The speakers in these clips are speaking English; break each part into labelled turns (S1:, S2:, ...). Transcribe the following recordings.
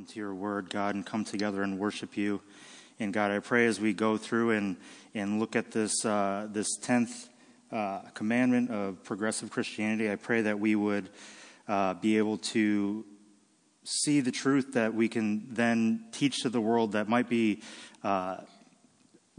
S1: into your word, God, and come together and worship you. And God, I pray as we go through and, and look at this, uh, this 10th uh, commandment of progressive Christianity, I pray that we would uh, be able to see the truth that we can then teach to the world that might be uh,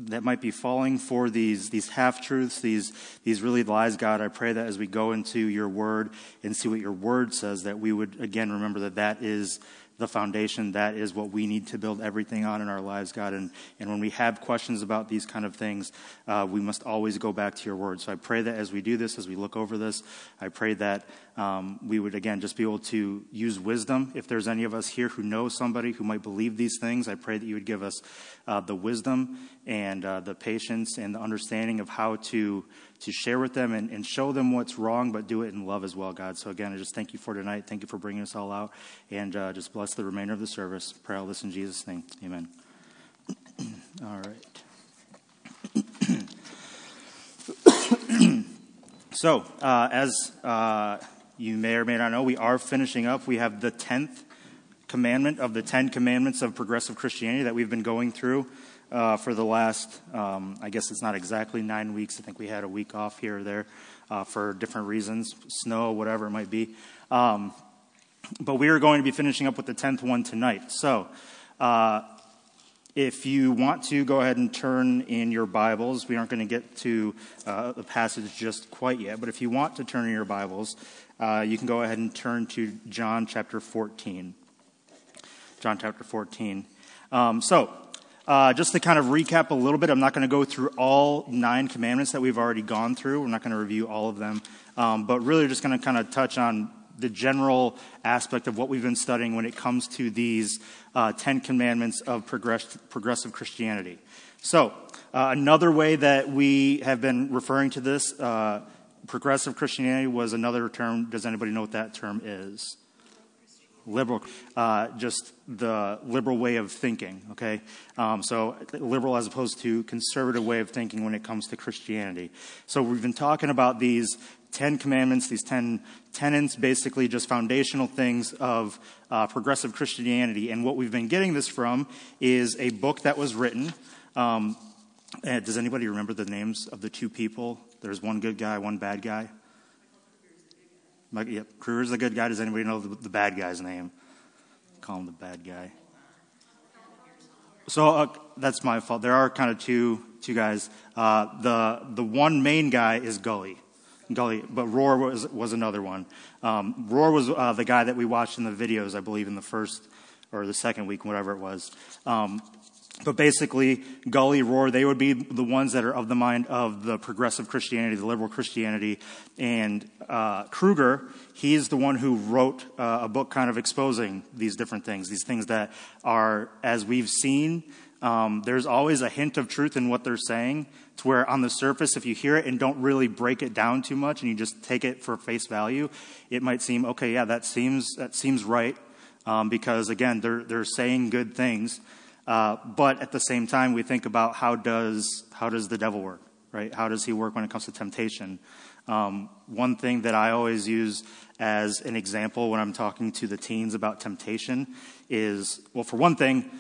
S1: that might be falling for these, these half truths, these, these really lies, God. I pray that as we go into your word and see what your word says, that we would again remember that that is the foundation. That is what we need to build everything on in our lives, God. And, and when we have questions about these kind of things, uh, we must always go back to your word. So I pray that as we do this, as we look over this, I pray that um, we would, again, just be able to use wisdom. If there's any of us here who know somebody who might believe these things, I pray that you would give us uh, the wisdom and uh, the patience and the understanding of how to to share with them and, and show them what's wrong, but do it in love as well, God. So again, I just thank you for tonight. Thank you for bringing us all out, and uh, just bless the remainder of the service. Pray all this in Jesus' name. Amen. all right. so, uh, as uh, you may or may not know, we are finishing up. We have the tenth commandment of the Ten Commandments of Progressive Christianity that we've been going through uh, for the last, um, I guess it's not exactly nine weeks. I think we had a week off here or there uh, for different reasons, snow, whatever it might be. Um, but we are going to be finishing up with the 10th one tonight. So, uh, if you want to, go ahead and turn in your Bibles. We aren't going to get to uh, the passage just quite yet, but if you want to turn in your Bibles, uh, you can go ahead and turn to John chapter 14. John chapter 14. Um, so, uh, just to kind of recap a little bit, I'm not going to go through all nine commandments that we've already gone through. We're not going to review all of them, um, but really just going to kind of touch on the general aspect of what we've been studying when it comes to these uh, Ten Commandments of progress- progressive Christianity. So, uh, another way that we have been referring to this, uh, progressive Christianity, was another term. Does anybody know what that term is? Liberal, uh, just the liberal way of thinking, okay? Um, so, liberal as opposed to conservative way of thinking when it comes to Christianity. So, we've been talking about these 10 commandments, these 10 tenets, basically just foundational things of uh, progressive Christianity. And what we've been getting this from is a book that was written. Um, does anybody remember the names of the two people? There's one good guy, one bad guy. Yep, Kruger's the good guy. Does anybody know the, the bad guy's name? Call him the bad guy. So uh, that's my fault. There are kind of two two guys. Uh, the the one main guy is Gulley, Gulley, but Rohr was was another one. Um, Rohr was uh, the guy that we watched in the videos, I believe, in the first or the second week, whatever it was. Um, but basically, Gulley, Rohr, they would be the ones that are of the mind of the progressive Christianity, the liberal Christianity. And uh, Kruger, he's the one who wrote uh, a book kind of exposing these different things, these things that are, as we've seen, um, there's always a hint of truth in what they're saying, to where on the surface, if you hear it and don't really break it down too much and you just take it for face value, it might seem, okay, yeah, that seems, that seems right. Um, because again, they're, they're saying good things. Uh, but at the same time, we think about how does, how does the devil work, right? How does he work when it comes to temptation? Um, one thing that I always use as an example when I'm talking to the teens about temptation is, well, for one thing,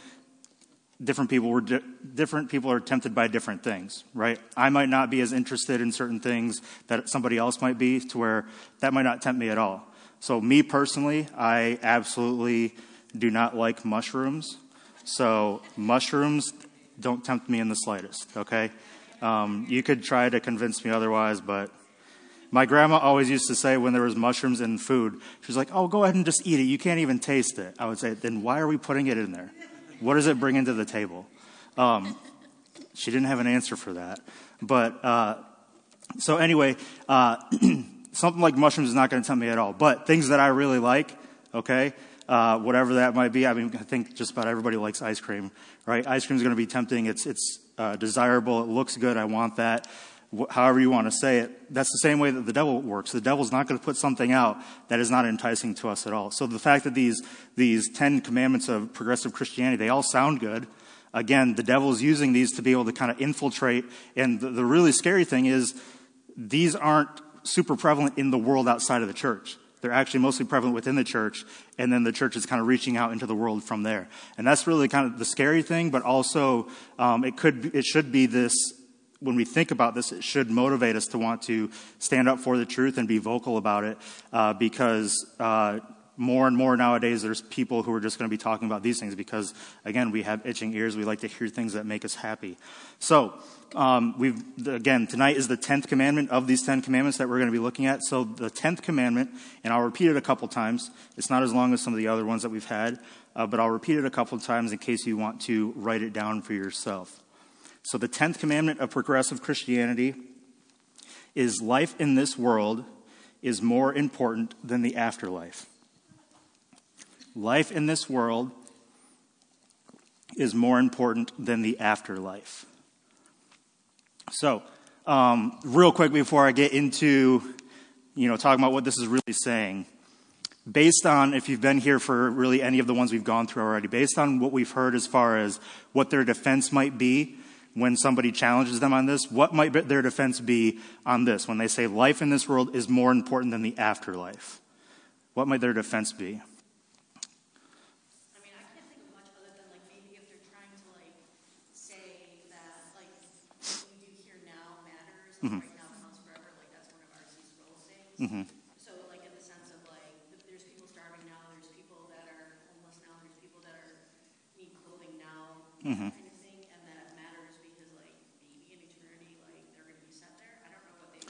S1: different people were di- different people are tempted by different things, right? I might not be as interested in certain things that somebody else might be, to where that might not tempt me at all. So, me personally, I absolutely do not like mushrooms. So mushrooms don't tempt me in the slightest, okay? Um, you could try to convince me otherwise, but my grandma always used to say when there was mushrooms in food, she was like, oh, go ahead and just eat it. You can't even taste it. I would say, then why are we putting it in there? What does it bring into the table? Um, she didn't have an answer for that. But, uh, so anyway, uh, something like mushrooms is not going to tempt me at all. But things that I really like, okay, uh, whatever that might be. I mean, I think just about everybody likes ice cream, right? Ice cream is going to be tempting. It's, it's uh, desirable. It looks good. I want that. Wh- however you want to say it. That's the same way that the devil works. The devil's not going to put something out that is not enticing to us at all. So the fact that these, these 10 commandments of progressive Christianity, they all sound good. Again, the devil's using these to be able to kind of infiltrate. And the, the really scary thing is these aren't super prevalent in the world outside of the church They're actually mostly prevalent within the church, and then the church is kind of reaching out into the world from there. And that's really kind of the scary thing, but also um, it could, it should be this. When we think about this, it should motivate us to want to stand up for the truth and be vocal about it, uh, because uh, more and more nowadays there's people who are just going to be talking about these things because again we have itching ears we like to hear things that make us happy so um, we've again tonight is the 10th commandment of these 10 commandments that we're going to be looking at. So the 10th commandment and i'll repeat it a couple times. It's not as long as some of the other ones that we've had uh, but i'll repeat it a couple times in case you want to write it down for yourself. So the 10th commandment of progressive christianity is life in this world is more important than the afterlife. Life in this world is more important than the afterlife. So, um, real quick before I get into, you know, talking about what this is really saying, based on if you've been here for really any of the ones we've gone through already, based on what we've heard as far as what their defense might be when somebody challenges them on this, what might their defense be on this when they say life in this world is more important than the afterlife? What might their defense be?
S2: Mm-hmm. Right now counts forever, like that's one of our seasonal things. Mm-hmm. So, like in the sense of like, there's people starving now, there's people that are homeless now, there's people that are need clothing now, mm-hmm. kind of thing, and that matters because like maybe in eternity, like they're going to be set there. I don't know what they.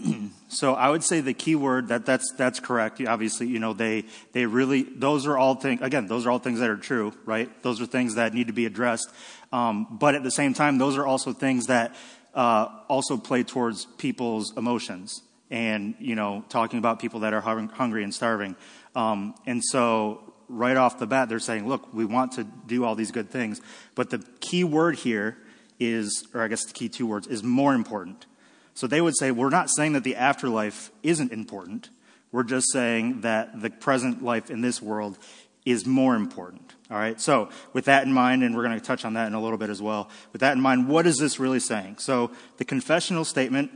S1: Mean. so I would say the key word that that's that's correct. Obviously, you know they they really those are all things. Again, those are all things that are true, right? Those are things that need to be addressed. Um, but at the same time, those are also things that uh, also play towards people's emotions and, you know, talking about people that are hungry and starving. Um, and so right off the bat, they're saying, look, we want to do all these good things. But the key word here is, or I guess the key two words, is more important. So they would say, we're not saying that the afterlife isn't important. We're just saying that the present life in this world is more important. All right, so with that in mind, and we're going to touch on that in a little bit as well. With that in mind, what is this really saying? So the confessional statement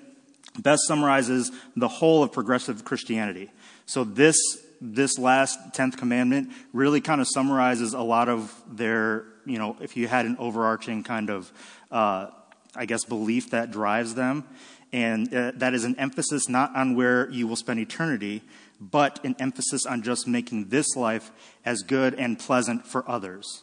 S1: best summarizes the whole of progressive Christianity. So this this last tenth commandment really kind of summarizes a lot of their, you know, if you had an overarching kind of, uh, I guess, belief that drives them, and uh, that is an emphasis not on where you will spend eternity, but an emphasis on just making this life as good and pleasant for others.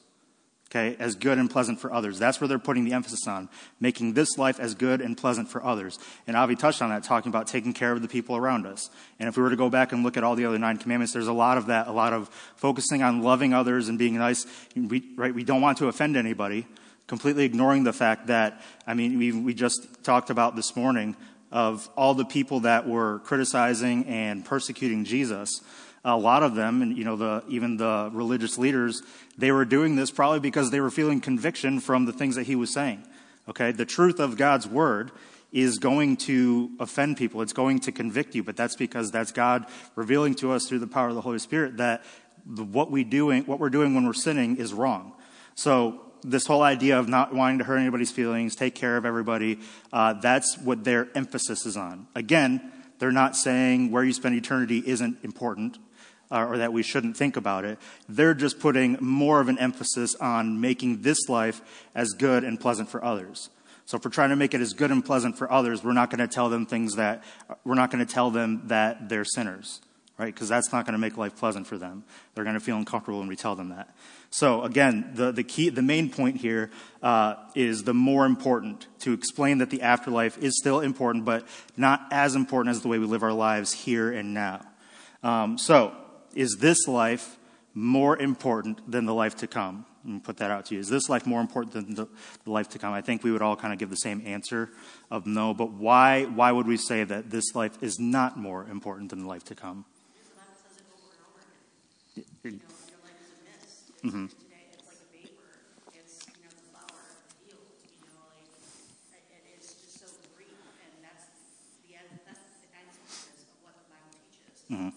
S1: Okay, as good and pleasant for others. That's where they're putting the emphasis on, making this life as good and pleasant for others. And Avi touched on that, talking about taking care of the people around us. And if we were to go back and look at all the other nine commandments, there's a lot of that, a lot of focusing on loving others and being nice. We, right, we don't want to offend anybody, completely ignoring the fact that, I mean, we, we just talked about this morning of all the people that were criticizing and persecuting Jesus, a lot of them, and you know, the, even the religious leaders, they were doing this probably because they were feeling conviction from the things that he was saying. Okay, the truth of God's word is going to offend people. It's going to convict you, but that's because that's God revealing to us through the power of the Holy Spirit that what we doing, what we're doing when we're sinning is wrong. So this whole idea of not wanting to hurt anybody's feelings, take care of everybody, uh, that's what their emphasis is on. Again, they're not saying where you spend eternity isn't important uh, or that we shouldn't think about it. They're just putting more of an emphasis on making this life as good and pleasant for others. So if we're trying to make it as good and pleasant for others, we're not going to tell them things that, we're not going to tell them that they're sinners, right? Because that's not going to make life pleasant for them. They're going to feel uncomfortable when we tell them that. So again, the, the key, the main point here uh, is the more important to explain that the afterlife is still important, but not as important as the way we live our lives here and now. Um, so, is this life more important than the life to come? And put that out to you. Is this life more important than the, life to come? I think we would all kind of give the same answer of no, but why, why would we say that this life is not more important than the life to come?
S2: Mm-hmm. Today,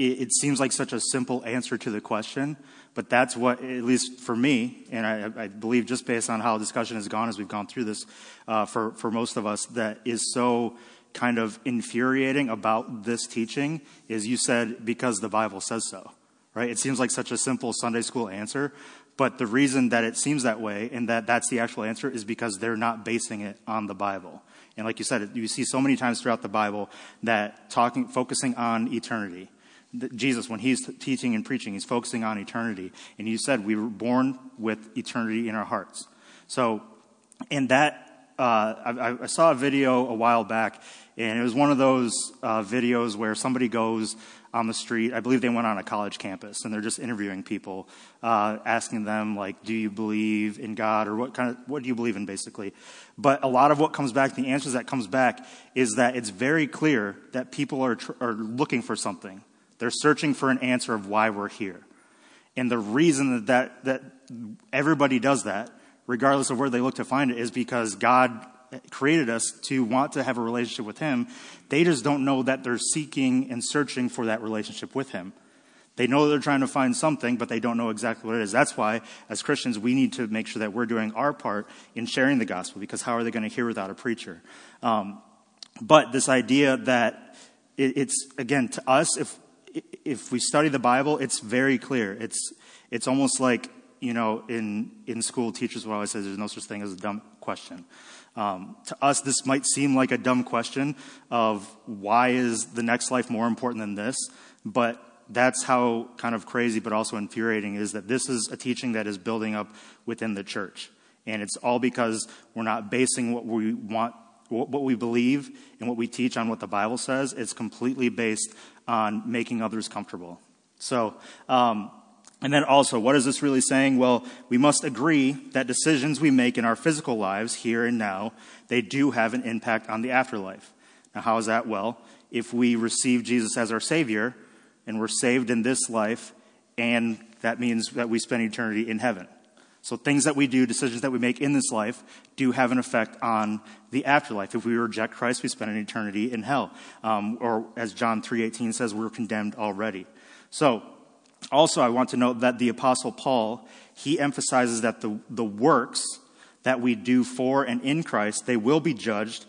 S2: it,
S1: seems like such a simple answer to the question, but that's what, at least for me, and I, I believe just based on how discussion has gone as we've gone through this uh, for, for most of us, that is so kind of infuriating about this teaching is you said because the Bible says so, right? It seems like such a simple Sunday school answer, but the reason that it seems that way and that that's the actual answer is because they're not basing it on the Bible. And like you said, you see so many times throughout the Bible that talking, focusing on eternity. Jesus, when he's teaching and preaching, he's focusing on eternity. And you said we were born with eternity in our hearts. So, and that, uh, I, I, saw a video a while back, and it was one of those uh, videos where somebody goes on the street. I believe they went on a college campus, and they're just interviewing people, uh, asking them like, "Do you believe in God, or what kind of what do you believe in?" Basically, but a lot of what comes back, the answers that comes back, is that it's very clear that people are tr- are looking for something. They're searching for an answer of why we're here, and the reason that that, that everybody does that, regardless of where they look to find it, is because God created us to want to have a relationship with Him. They just don't know that they're seeking and searching for that relationship with Him. They know they're trying to find something, but they don't know exactly what it is. That's why, as Christians, we need to make sure that we're doing our part in sharing the gospel, because how are they going to hear without a preacher? Um, but this idea that it, it's, again, to us, if, if we study the Bible, it's very clear. It's, it's almost like, you know, in, in school, teachers will always say there's no such thing as a dumb question. Um, to us, this might seem like a dumb question of why is the next life more important than this? But that's how kind of crazy but also infuriating is that this is a teaching that is building up within the church. And it's all because we're not basing what we want, what we believe and what we teach on what the Bible says. is completely based on making others comfortable. So, um, and then also, what is this really saying? Well, we must agree that decisions we make in our physical lives here and now, they do have an impact on the afterlife. Now, how is that? Well, if we receive Jesus as our Savior and we're saved in this life, and that means that we spend eternity in heaven. So things that we do, decisions that we make in this life, do have an effect on the afterlife. If we reject Christ, we spend an eternity in hell. Um, or as John 3.18 says, we're condemned already. So also, I want to note that the Apostle Paul, he emphasizes that the, the works that we do for and in Christ, they will be judged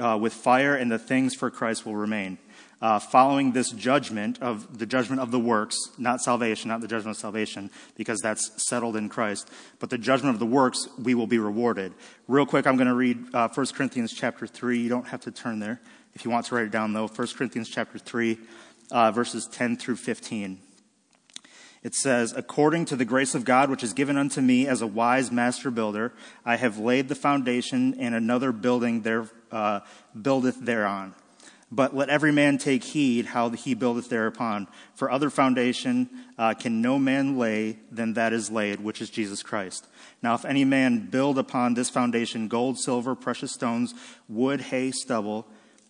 S1: uh, with fire, and the things for Christ will remain. Uh, following this judgment of the judgment of the works, not salvation, not the judgment of salvation, because that's settled in Christ, but the judgment of the works, we will be rewarded. Real quick, I'm going to read uh, 1 Corinthians chapter 3. You don't have to turn there if you want to write it down, though. 1 Corinthians chapter 3, uh, verses 10 through 15. It says, According to the grace of God, which is given unto me as a wise master builder, I have laid the foundation, and another building there uh, buildeth thereon. But let every man take heed how he buildeth thereupon. For other foundation uh, can no man lay than that is laid, which is Jesus Christ. Now, if any man build upon this foundation gold, silver, precious stones, wood, hay, stubble,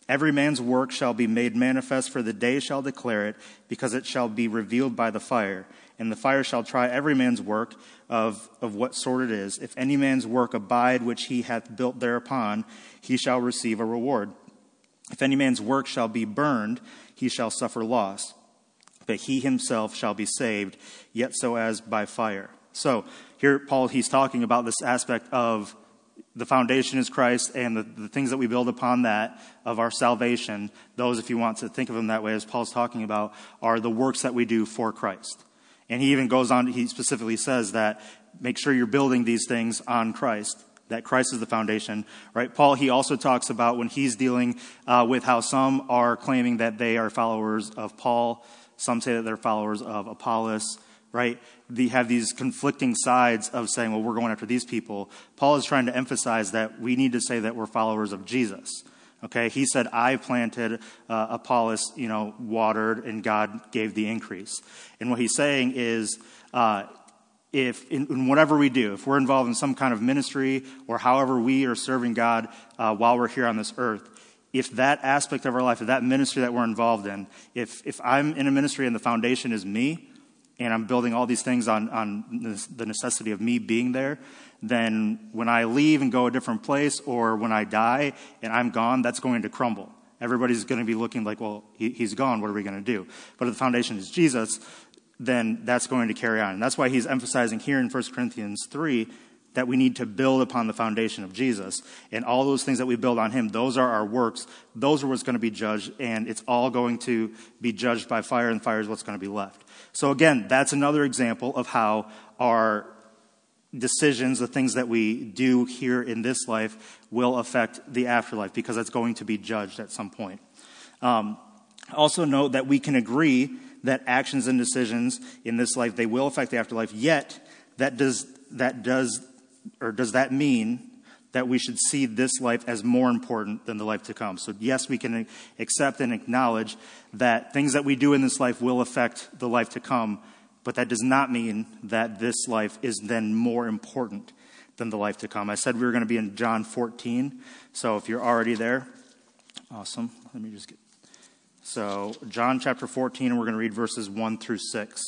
S1: Every man's work shall be made manifest, for the day shall declare it, because it shall be revealed by the fire and the fire shall try every man's work of, of what sort it is. If any man's work abide which he hath built thereupon, he shall receive a reward. If any man's work shall be burned, he shall suffer loss. But he himself shall be saved, yet so as by fire. So here, Paul, he's talking about this aspect of the foundation is Christ and the, the, things that we build upon that of our salvation, those, if you want to think of them that way, as Paul's talking about, are the works that we do for Christ. And he even goes on, he specifically says that make sure you're building these things on Christ, that Christ is the foundation, right? Paul, he also talks about when he's dealing uh, with how some are claiming that they are followers of Paul, some say that they're followers of Apollos, right? They have these conflicting sides of saying, well, we're going after these people. Paul is trying to emphasize that we need to say that we're followers of Jesus. Okay, he said, I planted, uh, Apollos, you know, watered, and God gave the increase. And what he's saying is, uh, if in, in, whatever we do, if we're involved in some kind of ministry or however we are serving God uh, while we're here on this earth, if that aspect of our life, if that ministry that we're involved in, if, if I'm in a ministry and the foundation is me, and I'm building all these things on, on the necessity of me being there, then when I leave and go a different place or when I die and I'm gone, that's going to crumble. Everybody's going to be looking like, well, he, he's gone. What are we going to do? But if the foundation is Jesus, then that's going to carry on. And that's why he's emphasizing here in 1 Corinthians 3 that we need to build upon the foundation of Jesus. And all those things that we build on him, those are our works. Those are what's going to be judged. And it's all going to be judged by fire, and fire is what's going to be left. So again, that's another example of how our decisions, the things that we do here in this life, will affect the afterlife because it's going to be judged at some point. Um, also note that we can agree that actions and decisions in this life they will affect the afterlife. Yet that does that does or does that mean that we should see this life as more important than the life to come? So yes, we can accept and acknowledge that things that we do in this life will affect the life to come but that does not mean that this life is then more important than the life to come. I said we were going to be in John 14. So if you're already there, awesome. Let me just get. So, John chapter 14, and we're going to read verses 1 through 6.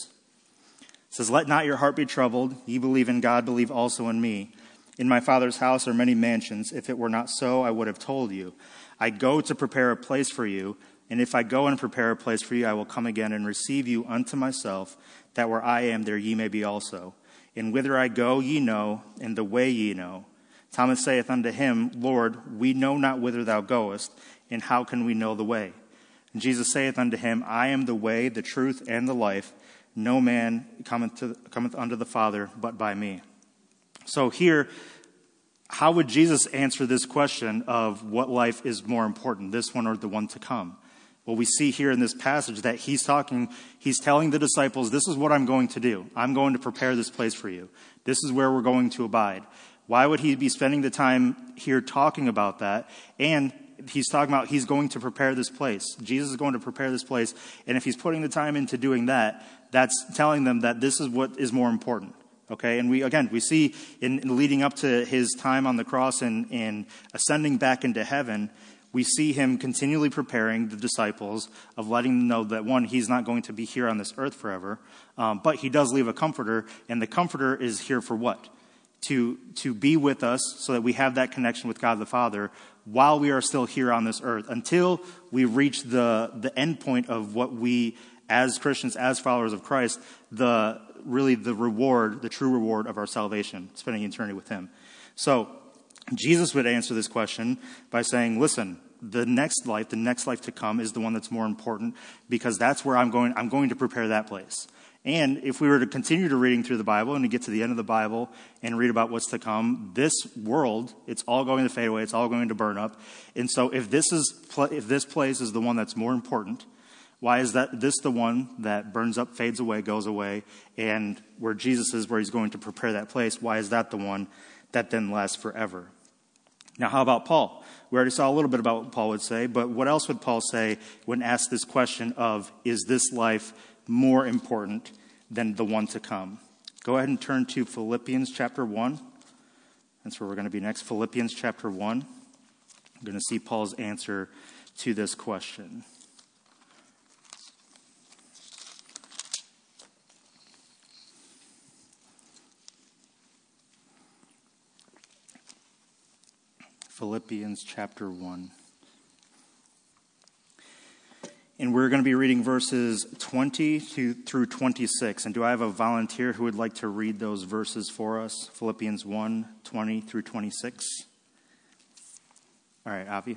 S1: It says, Let not your heart be troubled. Ye believe in God, believe also in me. In my Father's house are many mansions. If it were not so, I would have told you. I go to prepare a place for you. And if I go and prepare a place for you, I will come again and receive you unto myself, that where I am, there ye may be also. And whither I go, ye know, and the way ye know. Thomas saith unto him, Lord, we know not whither thou goest, and how can we know the way? And Jesus saith unto him, I am the way, the truth, and the life. No man cometh, to, cometh unto the Father but by me. So here, how would Jesus answer this question of what life is more important, this one or the one to come? Well, we see here in this passage that he's talking, he's telling the disciples, This is what I'm going to do. I'm going to prepare this place for you. This is where we're going to abide. Why would he be spending the time here talking about that? And he's talking about he's going to prepare this place. Jesus is going to prepare this place. And if he's putting the time into doing that, that's telling them that this is what is more important. Okay, and we again we see in, in leading up to his time on the cross and, and ascending back into heaven, we see him continually preparing the disciples of letting them know that one, he's not going to be here on this earth forever, um, but he does leave a comforter, and the comforter is here for what? To, to be with us so that we have that connection with God the Father while we are still here on this earth until we reach the, the end point of what we, as Christians, as followers of Christ, the really the reward, the true reward of our salvation, spending eternity with Him. So, Jesus would answer this question by saying, listen, the next life, the next life to come is the one that's more important because that's where I'm going, I'm going to prepare that place. And if we were to continue to reading through the Bible and to get to the end of the Bible and read about what's to come, this world, it's all going to fade away, it's all going to burn up. And so if this is if this place is the one that's more important, why is that this the one that burns up, fades away, goes away, and where Jesus is where he's going to prepare that place, why is that the one that then lasts forever? Now, how about Paul? We already saw a little bit about what Paul would say, but what else would Paul say when asked this question of, is this life more important than the one to come? Go ahead and turn to Philippians chapter 1. That's where we're going to be next. Philippians chapter 1. I'm going to see Paul's answer to this question. Philippians chapter 1. And we're going to be reading verses 20 to, through 26. And do I have a volunteer who would like to read those verses for us? Philippians 1 20 through 26. All right, Avi.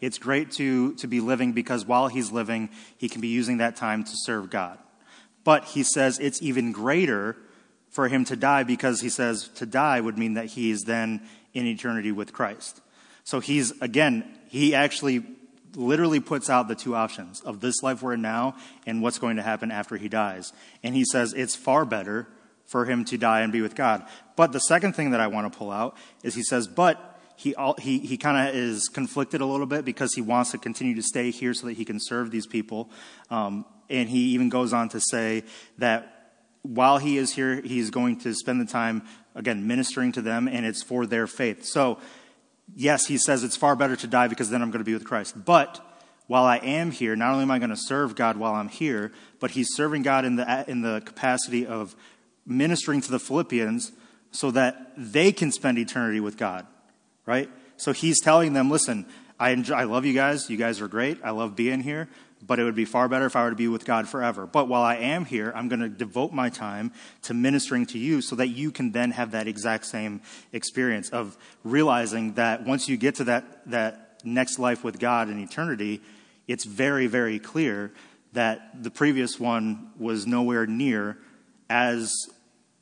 S1: it's great to, to be living because while he's living, he can be using that time to serve God. But he says it's even greater for him to die because he says to die would mean that he is then in eternity with Christ. So he's, again, he actually literally puts out the two options of this life we're in now and what's going to happen after he dies. And he says it's far better for him to die and be with God. But the second thing that I want to pull out is he says, but he, he, he kind of is conflicted a little bit because he wants to continue to stay here so that he can serve these people. Um, and he even goes on to say that while he is here, he's going to spend the time, again, ministering to them, and it's for their faith. So yes, he says it's far better to die because then I'm going to be with Christ. But while I am here, not only am I going to serve God while I'm here, but he's serving God in the, in the capacity of ministering to the Philippians so that they can spend eternity with God, right? So he's telling them, listen, I, enjoy, I love you guys. You guys are great. I love being here but it would be far better if I were to be with God forever. But while I am here, I'm going to devote my time to ministering to you so that you can then have that exact same experience of realizing that once you get to that, that next life with God in eternity, it's very, very clear that the previous one was nowhere near as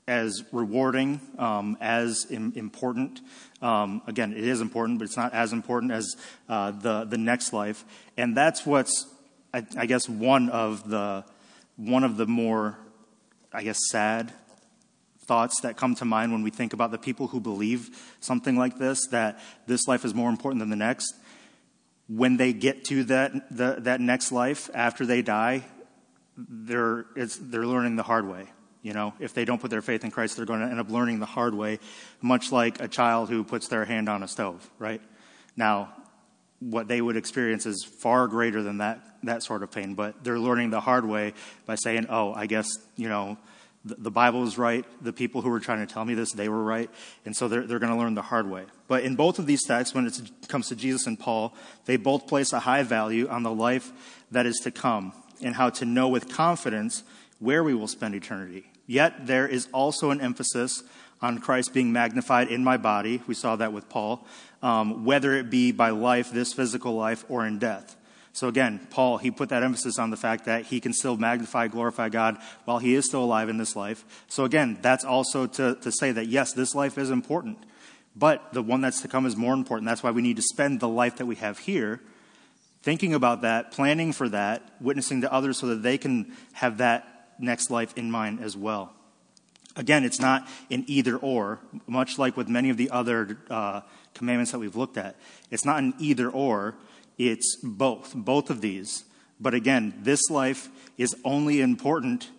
S1: as rewarding, um, as Im- important. Um, again, it is important, but it's not as important as uh, the the next life, and that's what's I, I guess one of the one of the more, I guess, sad thoughts that come to mind when we think about the people who believe something like this that this life is more important than the next. When they get to that the, that next life after they die, they're they're learning the hard way. You know, if they don't put their faith in Christ, they're going to end up learning the hard way, much like a child who puts their hand on a stove. Right now, what they would experience is far greater than that that sort of pain. But they're learning the hard way by saying, "Oh, I guess you know." The, Bible is right. The people who were trying to tell me this, they were right. And so they're, they're going to learn the hard way. But in both of these texts, when it comes to Jesus and Paul, they both place a high value on the life that is to come and how to know with confidence where we will spend eternity. Yet there is also an emphasis on Christ being magnified in my body. We saw that with Paul, um, whether it be by life, this physical life, or in death. So again, Paul, he put that emphasis on the fact that he can still magnify, glorify God while he is still alive in this life. So again, that's also to, to say that yes, this life is important, but the one that's to come is more important. That's why we need to spend the life that we have here thinking about that, planning for that, witnessing to others so that they can have that next life in mind as well. Again, it's not an either or, much like with many of the other uh, commandments that we've looked at. It's not an either or, it's both, both of these. But again, this life is only important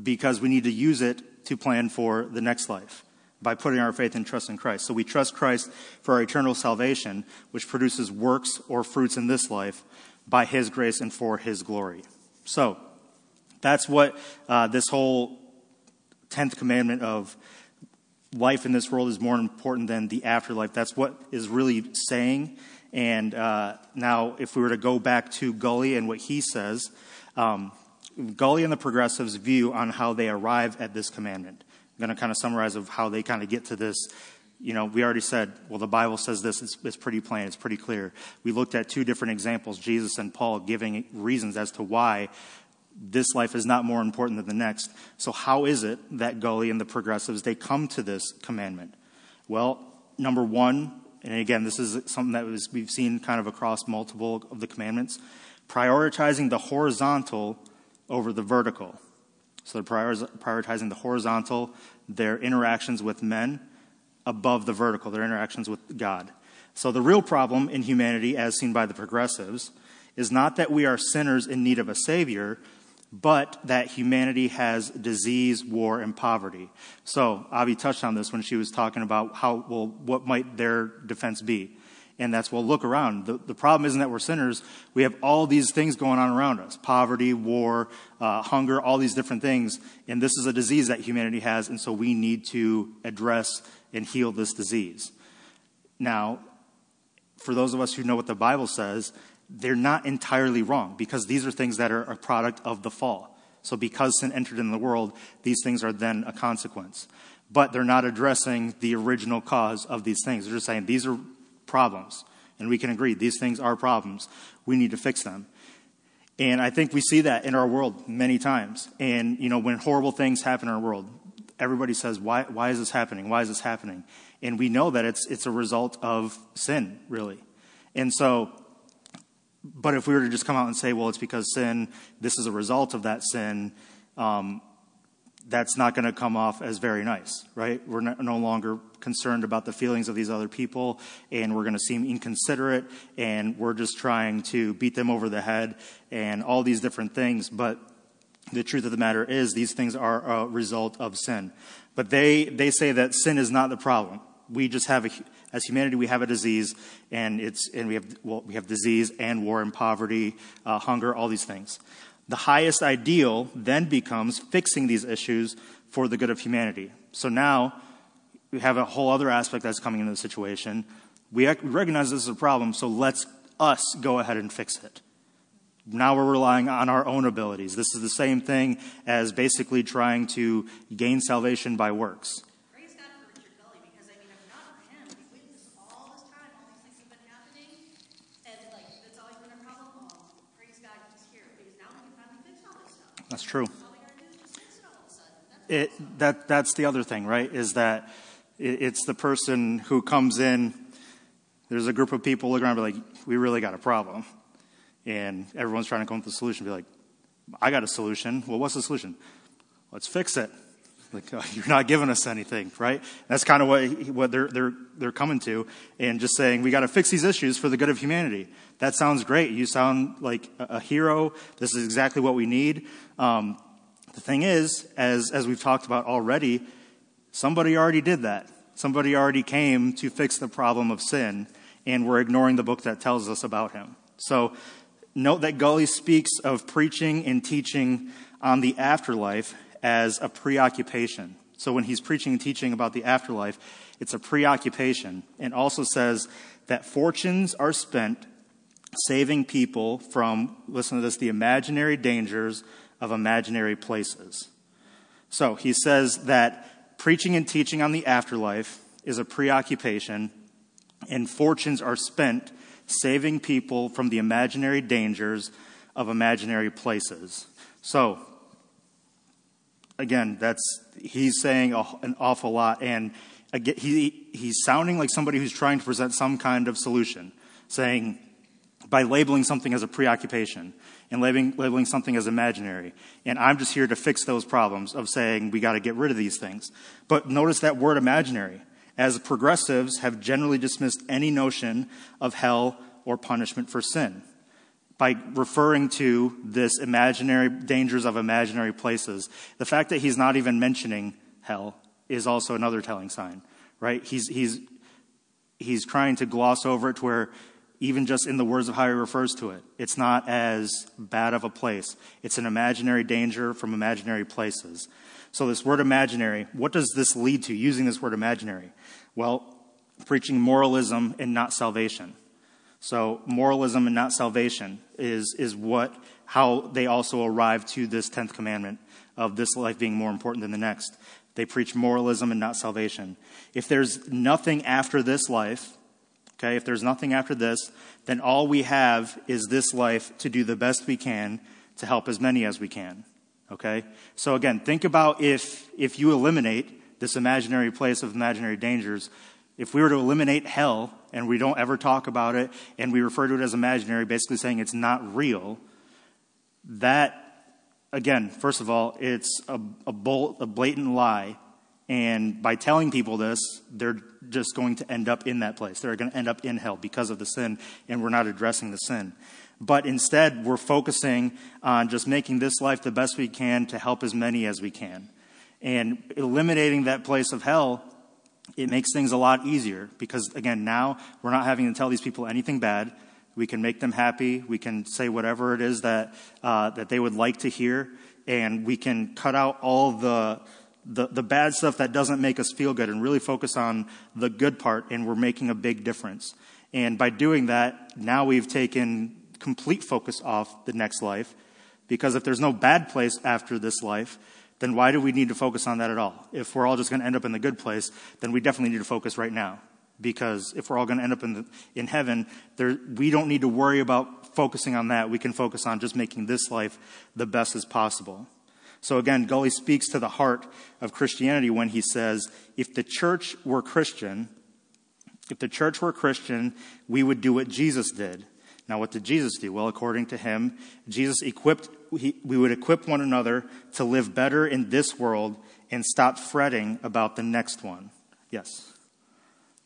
S1: because we need to use it to plan for the next life by putting our faith and trust in Christ. So we trust Christ for our eternal salvation, which produces works or fruits in this life by His grace and for His glory. So that's what uh, this whole 10th commandment of life in this world is more important than the afterlife. That's what is really saying. And uh, now, if we were to go back to Gulley and what he says, um, Gulley and the progressives' view on how they arrive at this commandment. I'm going to kind of summarize of how they kind of get to this. You know, we already said, well, the Bible says this. It's, it's pretty plain. It's pretty clear. We looked at two different examples, Jesus and Paul, giving reasons as to why this life is not more important than the next. So how is it that Gulley and the progressives they come to this commandment? Well, number one, and again, this is something that was, we've seen kind of across multiple of the commandments, prioritizing the horizontal over the vertical. So they're prioritizing the horizontal, their interactions with men, above the vertical, their interactions with God. So the real problem in humanity, as seen by the progressives, is not that we are sinners in need of a Savior, but that humanity has disease, war, and poverty. So Avi touched on this when she was talking about how, well, what might their defense be? And that's, well, look around. The, the problem isn't that we're sinners. We have all these things going on around us poverty, war, uh, hunger, all these different things. And this is a disease that humanity has, and so we need to address and heal this disease. Now, for those of us who know what the Bible says, they're not entirely wrong because these are things that are a product of the fall. So because sin entered in the world, these things are then a consequence. But they're not addressing the original cause of these things. They're just saying these are problems. And we can agree these things are problems. We need to fix them. And I think we see that in our world many times. And, you know, when horrible things happen in our world, everybody says, why, why is this happening? Why is this happening? And we know that it's, it's a result of sin, really. And so, but if we were to just come out and say, well, it's because sin, this is a result of that sin, um, that's not going to come off as very nice, right? We're no longer concerned about the feelings of these other people, and we're going to seem inconsiderate, and we're just trying to beat them over the head, and all these different things. But the truth of the matter is, these things are a result of sin. But they, they say that sin is not the problem. We just have a, as humanity, we have a disease, and it's, and we have, well, we have disease and war and poverty, uh, hunger, all these things. The highest ideal then becomes fixing these issues for the good of humanity. So now we have a whole other aspect that's coming into the situation. We recognize this is a problem, so let's us go ahead and fix it. Now we're relying on our own abilities. This is the same thing as basically trying to gain salvation by works.
S2: Praise God for Richard Gulley because I mean, if not for him, we witnessed all this time, all these things have been happening, and like that's always been a problem. Well, praise God, he's here because now we can finally fix all this stuff.
S1: That's true.
S2: It
S1: that, that's the other thing, right? Is that it, it's the person who comes in, there's a group of people looking around be like, we really got a problem. And everyone's trying to come up with a solution. Be like, I got a solution. Well, what's the solution? Let's fix it. Like, you're not giving us anything, right? That's kind of what, what they're, they're, they're coming to. And just saying, we got to fix these issues for the good of humanity. That sounds great. You sound like a, a hero. This is exactly what we need. Um, the thing is, as, as we've talked about already, somebody already did that. Somebody already came to fix the problem of sin, and we're ignoring the book that tells us about him. So, note that Gulley speaks of preaching and teaching on the afterlife as a preoccupation. So, when he's preaching and teaching about the afterlife, it's a preoccupation, and also says that fortunes are spent saving people from, listen to this, the imaginary dangers of imaginary places. So he says that preaching and teaching on the afterlife is a preoccupation, and fortunes are spent saving people from the imaginary dangers of imaginary places. So, again, that's he's saying a, an awful lot, and again, he he's sounding like somebody who's trying to present some kind of solution, saying by labeling something as a preoccupation and labeling, labeling something as imaginary. And I'm just here to fix those problems of saying we got to get rid of these things. But notice that word imaginary, as progressives have generally dismissed any notion of hell or punishment for sin by referring to this imaginary dangers of imaginary places. The fact that he's not even mentioning hell is also another telling sign, right? He's, he's, he's trying to gloss over it to where even just in the words of how he refers to it, it's not as bad of a place. It's an imaginary danger from imaginary places. So, this word imaginary, what does this lead to using this word imaginary? Well, preaching moralism and not salvation. So, moralism and not salvation is, is what, how they also arrive to this 10th commandment of this life being more important than the next. They preach moralism and not salvation. If there's nothing after this life, Okay, if there's nothing after this, then all we have is this life to do the best we can to help as many as we can. Okay? So again, think about if if you eliminate this imaginary place of imaginary dangers, if we were to eliminate hell and we don't ever talk about it and we refer to it as imaginary, basically saying it's not real, that again, first of all, it's a, a, bold, a blatant lie and by telling people this, they're just going to end up in that place. They're going to end up in hell because of the sin, and we're not addressing the sin. But instead, we're focusing on just making this life the best we can to help as many as we can. And eliminating that place of hell, it makes things a lot easier because, again, now we're not having to tell these people anything bad. We can make them happy. We can say whatever it is that, uh, that they would like to hear. And we can cut out all the the, the bad stuff that doesn't make us feel good and really focus on the good part, and we're making a big difference. And by doing that, now we've taken complete focus off the next life Because if there's no bad place after this life, then why do we need to focus on that at all? If we're all just going to end up in the good place, then we definitely need to focus right now. Because if we're all going to end up in, the, in heaven, there, we don't need to worry about focusing on that. We can focus on just making this life the best as possible. So again, Gulley speaks to the heart of Christianity when he says, if the church were Christian, if the church were Christian, we would do what Jesus did. Now, what did Jesus do? Well, according to him, Jesus equipped, we would equip one another to live better in this world and stop fretting about the next one. Yes?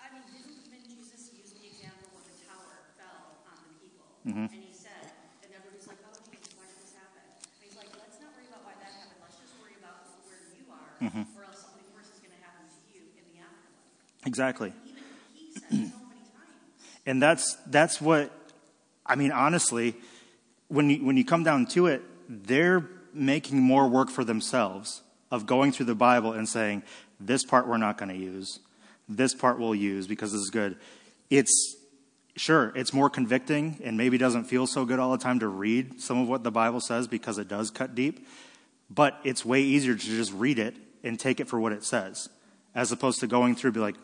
S2: I mean, didn't Jesus use the example when the tower fell on the people?
S1: Mm-hmm.
S2: And he said, and everybody's like, oh, Jesus, why did this happen? And he's like, let's not worry about why that happened. Let's just worry about where you are,
S1: Mm-hmm.
S2: or else something worse is going to happen to you in the afterlife.
S1: Exactly.
S2: Even he said so.
S1: And that's, that's what, I mean, honestly, when you, when you come down to it, they're making more work for themselves of going through the Bible and saying, this part we're not going to use. This part we'll use because this is good. It's, sure, it's more convicting and maybe doesn't feel so good all the time to read some of what the Bible says because it does cut deep. But it's way easier to just read it and take it for what it says as opposed to going through be like,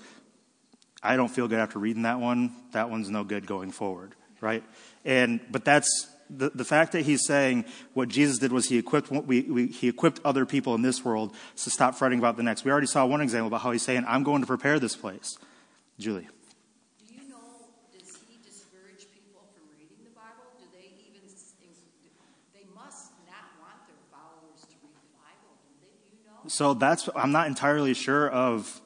S1: I don't feel good after reading that one. That one's no good going forward, right? And but that's the, the fact that he's saying what Jesus did was he equipped we, we, he equipped other people in this world to stop fretting about the next. We already saw one example about how he's saying, "I'm going to prepare this place." Julie,
S3: Do you know, does he discourage people from reading the Bible? Do they even, they must not want their followers to read the Bible, do they? Do you know?
S1: so that's I'm not entirely sure of.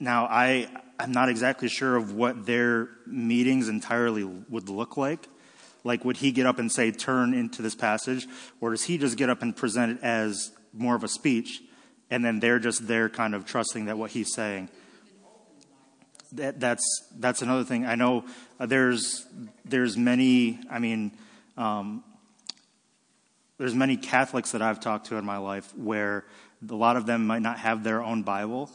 S1: Now I I'm not exactly sure of what their meetings entirely would look like. Like, would he get up and say, turn into this passage? Or does he just get up and present it as more of a speech? And then they're just there kind of trusting that what he's saying. That, that's, that's another thing. I know uh, there's, there's many, I mean, um, there's many Catholics that I've talked to in my life where a lot of them might not have their own Bible,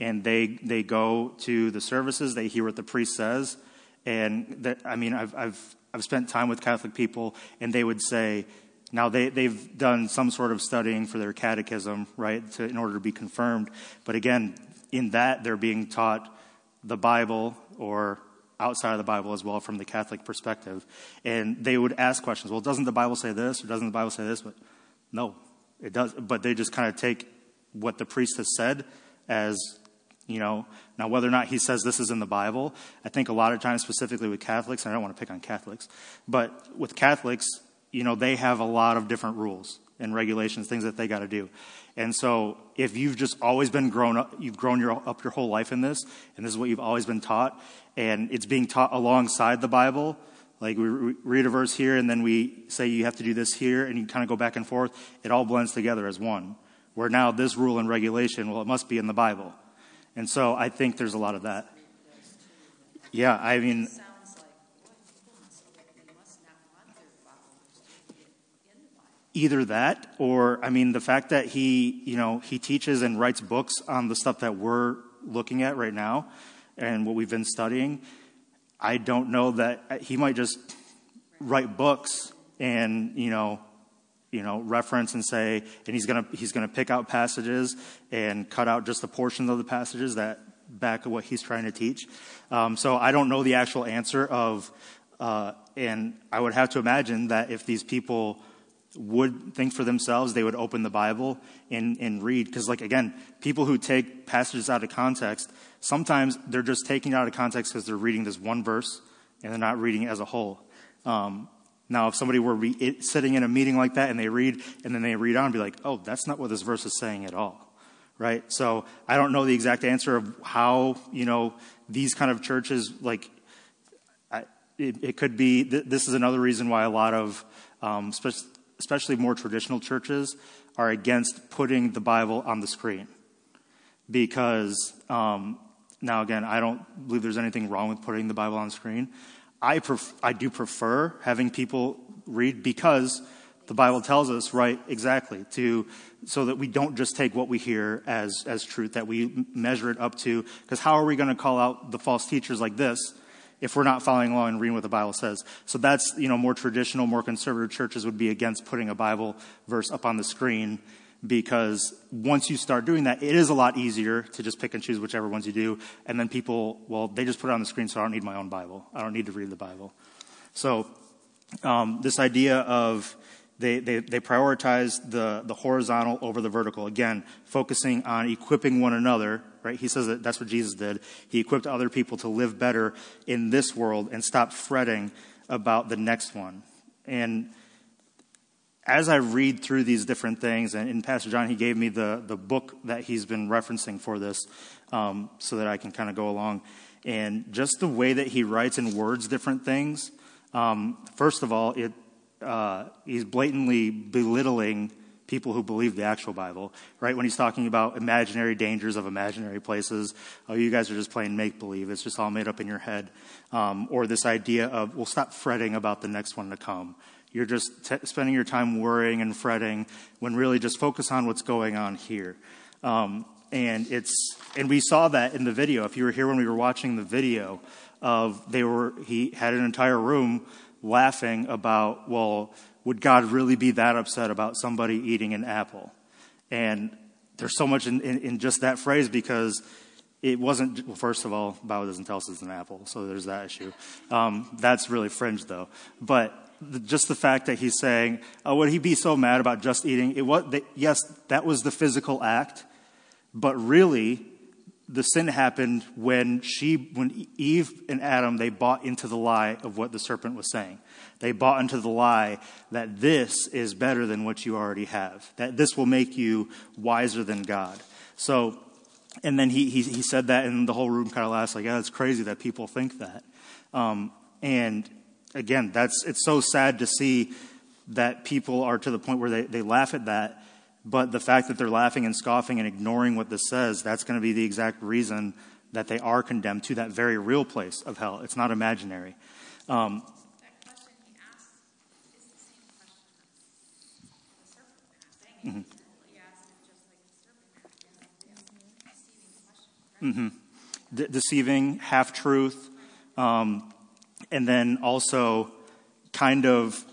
S1: and they they go to the services, they hear what the priest says, and that, I mean, I've I've I've spent time with Catholic people, and they would say, now they they've done some sort of studying for their catechism, right, to, in order to be confirmed, but again, in that they're being taught the Bible or outside of the Bible as well from the Catholic perspective. And they would ask questions. Well, doesn't the Bible say this or doesn't the Bible say this? But no, it does. But they just kind of take what the priest has said as, you know, now whether or not he says this is in the Bible, I think a lot of times, specifically with Catholics, and I don't want to pick on Catholics, but with Catholics, you know, they have a lot of different rules and regulations, things that they got to do. And so, if you've just always been grown up, you've grown your, up your whole life in this, and this is what you've always been taught, and it's being taught alongside the Bible, like we re- read a verse here, and then we say you have to do this here, and you kind of go back and forth, it all blends together as one. Where now this rule and regulation, well, it must be in the Bible. And so, I think there's a lot of that. Yeah, I mean, either that or i mean the fact that he you know he teaches and writes books on the stuff that we're looking at right now and what we've been studying i don't know that uh, he might just write books and you know you know reference and say and he's going to he's going to pick out passages and cut out just the portions of the passages that back of what he's trying to teach um, so i don't know the actual answer of uh, and i would have to imagine that if these people would think for themselves, they would open the Bible and, and read. Because, like, again, people who take passages out of context, sometimes they're just taking it out of context because they're reading this one verse and they're not reading it as a whole. Um, now, if somebody were re- sitting in a meeting like that and they read and then they read on be like, oh, that's not what this verse is saying at all. Right? So I don't know the exact answer of how, you know, these kind of churches, like, I, it, it could be, th- this is another reason why a lot of, um, spe- especially more traditional churches, are against putting the Bible on the screen. Because, um, now again, I don't believe there's anything wrong with putting the Bible on the screen. I, pref- I do prefer having people read because the Bible tells us, right, exactly, to, so that we don't just take what we hear as, as truth, that we measure it up to, because how are we going to call out the false teachers like this if we're not following along and reading what the Bible says. So that's, you know, more traditional, more conservative churches would be against putting a Bible verse up on the screen because once you start doing that, it is a lot easier to just pick and choose whichever ones you do. And then people, well, they just put it on the screen, so I don't need my own Bible. I don't need to read the Bible. So um, this idea of they, they, they prioritize the, the horizontal over the vertical. Again, focusing on equipping one another, right? He says that that's what Jesus did. He equipped other people to live better in this world and stop fretting about the next one. And as I read through these different things, and in Pastor John, he gave me the, the book that he's been referencing for this um, so that I can kind of go along. And just the way that he writes and words different things, um, first of all, it, uh, he's blatantly belittling people who believe the actual Bible, right? When he's talking about imaginary dangers of imaginary places, oh, you guys are just playing make believe. It's just all made up in your head. Um, or this idea of, well, stop fretting about the next one to come. You're just t- spending your time worrying and fretting when really just focus on what's going on here. Um, and it's, and we saw that in the video. If you were here when we were watching the video of they were, he had an entire room laughing about, well, would God really be that upset about somebody eating an apple? And there's so much in, in, in just that phrase because it wasn't, well, first of all, Bible doesn't tell us it's an apple, so there's that issue. Um, that's really fringe, though. But just the fact that he's saying, oh, would he be so mad about just eating? It was, yes, that was the physical act, but really, the sin happened when she, when Eve and Adam, they bought into the lie of what the serpent was saying. They bought into the lie that this is better than what you already have, that this will make you wiser than God. So, and then he, he, he said that, and the whole room kind of laughs, like, yeah, it's crazy that people think that. Um, and again, that's, it's so sad to see that people are to the point where they, they laugh at that but the fact that they're laughing and scoffing and ignoring what this says, that's going to be the exact reason that they are condemned to that very real place of hell. It's not imaginary. Um, Mm-hmm. Mm-hmm. De- deceiving, half truth, um, and then also kind of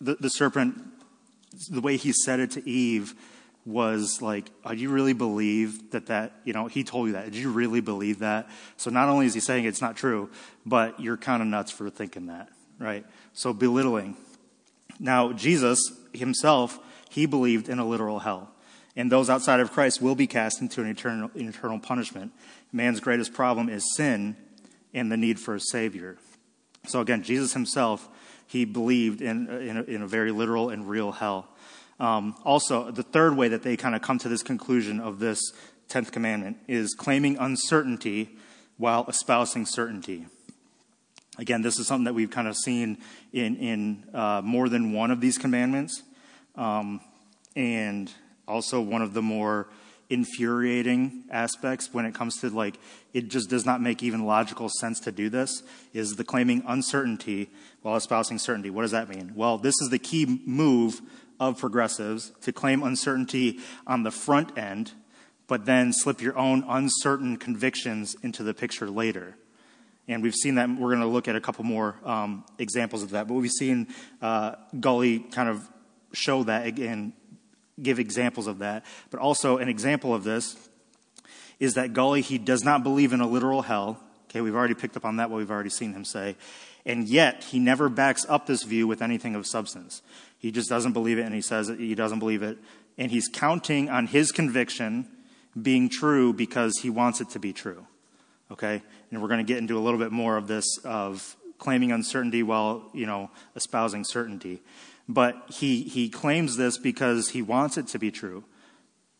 S1: the, the serpent, the way he said it to Eve was like, oh, do you really believe that that, you know, he told you that. Did you really believe that? So not only is he saying it's not true, but you're kind of nuts for thinking that, right? So belittling. Now, Jesus himself, he believed in a literal hell. And those outside of Christ will be cast into an eternal, eternal punishment. Man's greatest problem is sin and the need for a Savior. So again, Jesus himself, he believed in, in, a, in a very literal and real hell. Um, also, the third way that they kind of come to this conclusion of this 10th commandment is claiming uncertainty while espousing certainty. Again, this is something that we've kind of seen in, in uh, more than one of these commandments. Um, and also one of the more infuriating aspects when it comes to like it just does not make even logical sense to do this is the claiming uncertainty while espousing certainty what does that mean well this is the key move of progressives to claim uncertainty on the front end, but then slip your own uncertain convictions into the picture later. And we've seen that. We're going to look at a couple more um, examples of that. But we've seen uh, Gulley kind of show that again, give examples of that. But also, an example of this is that Gulley, he does not believe in a literal hell. Okay, we've already picked up on that, what we've already seen him say. And yet, he never backs up this view with anything of substance. He just doesn't believe it, and he says he doesn't believe it. And he's counting on his conviction being true because he wants it to be true. Okay? And we're going to get into a little bit more of this of claiming uncertainty while, you know, espousing certainty. But he, he claims this because he wants it to be true.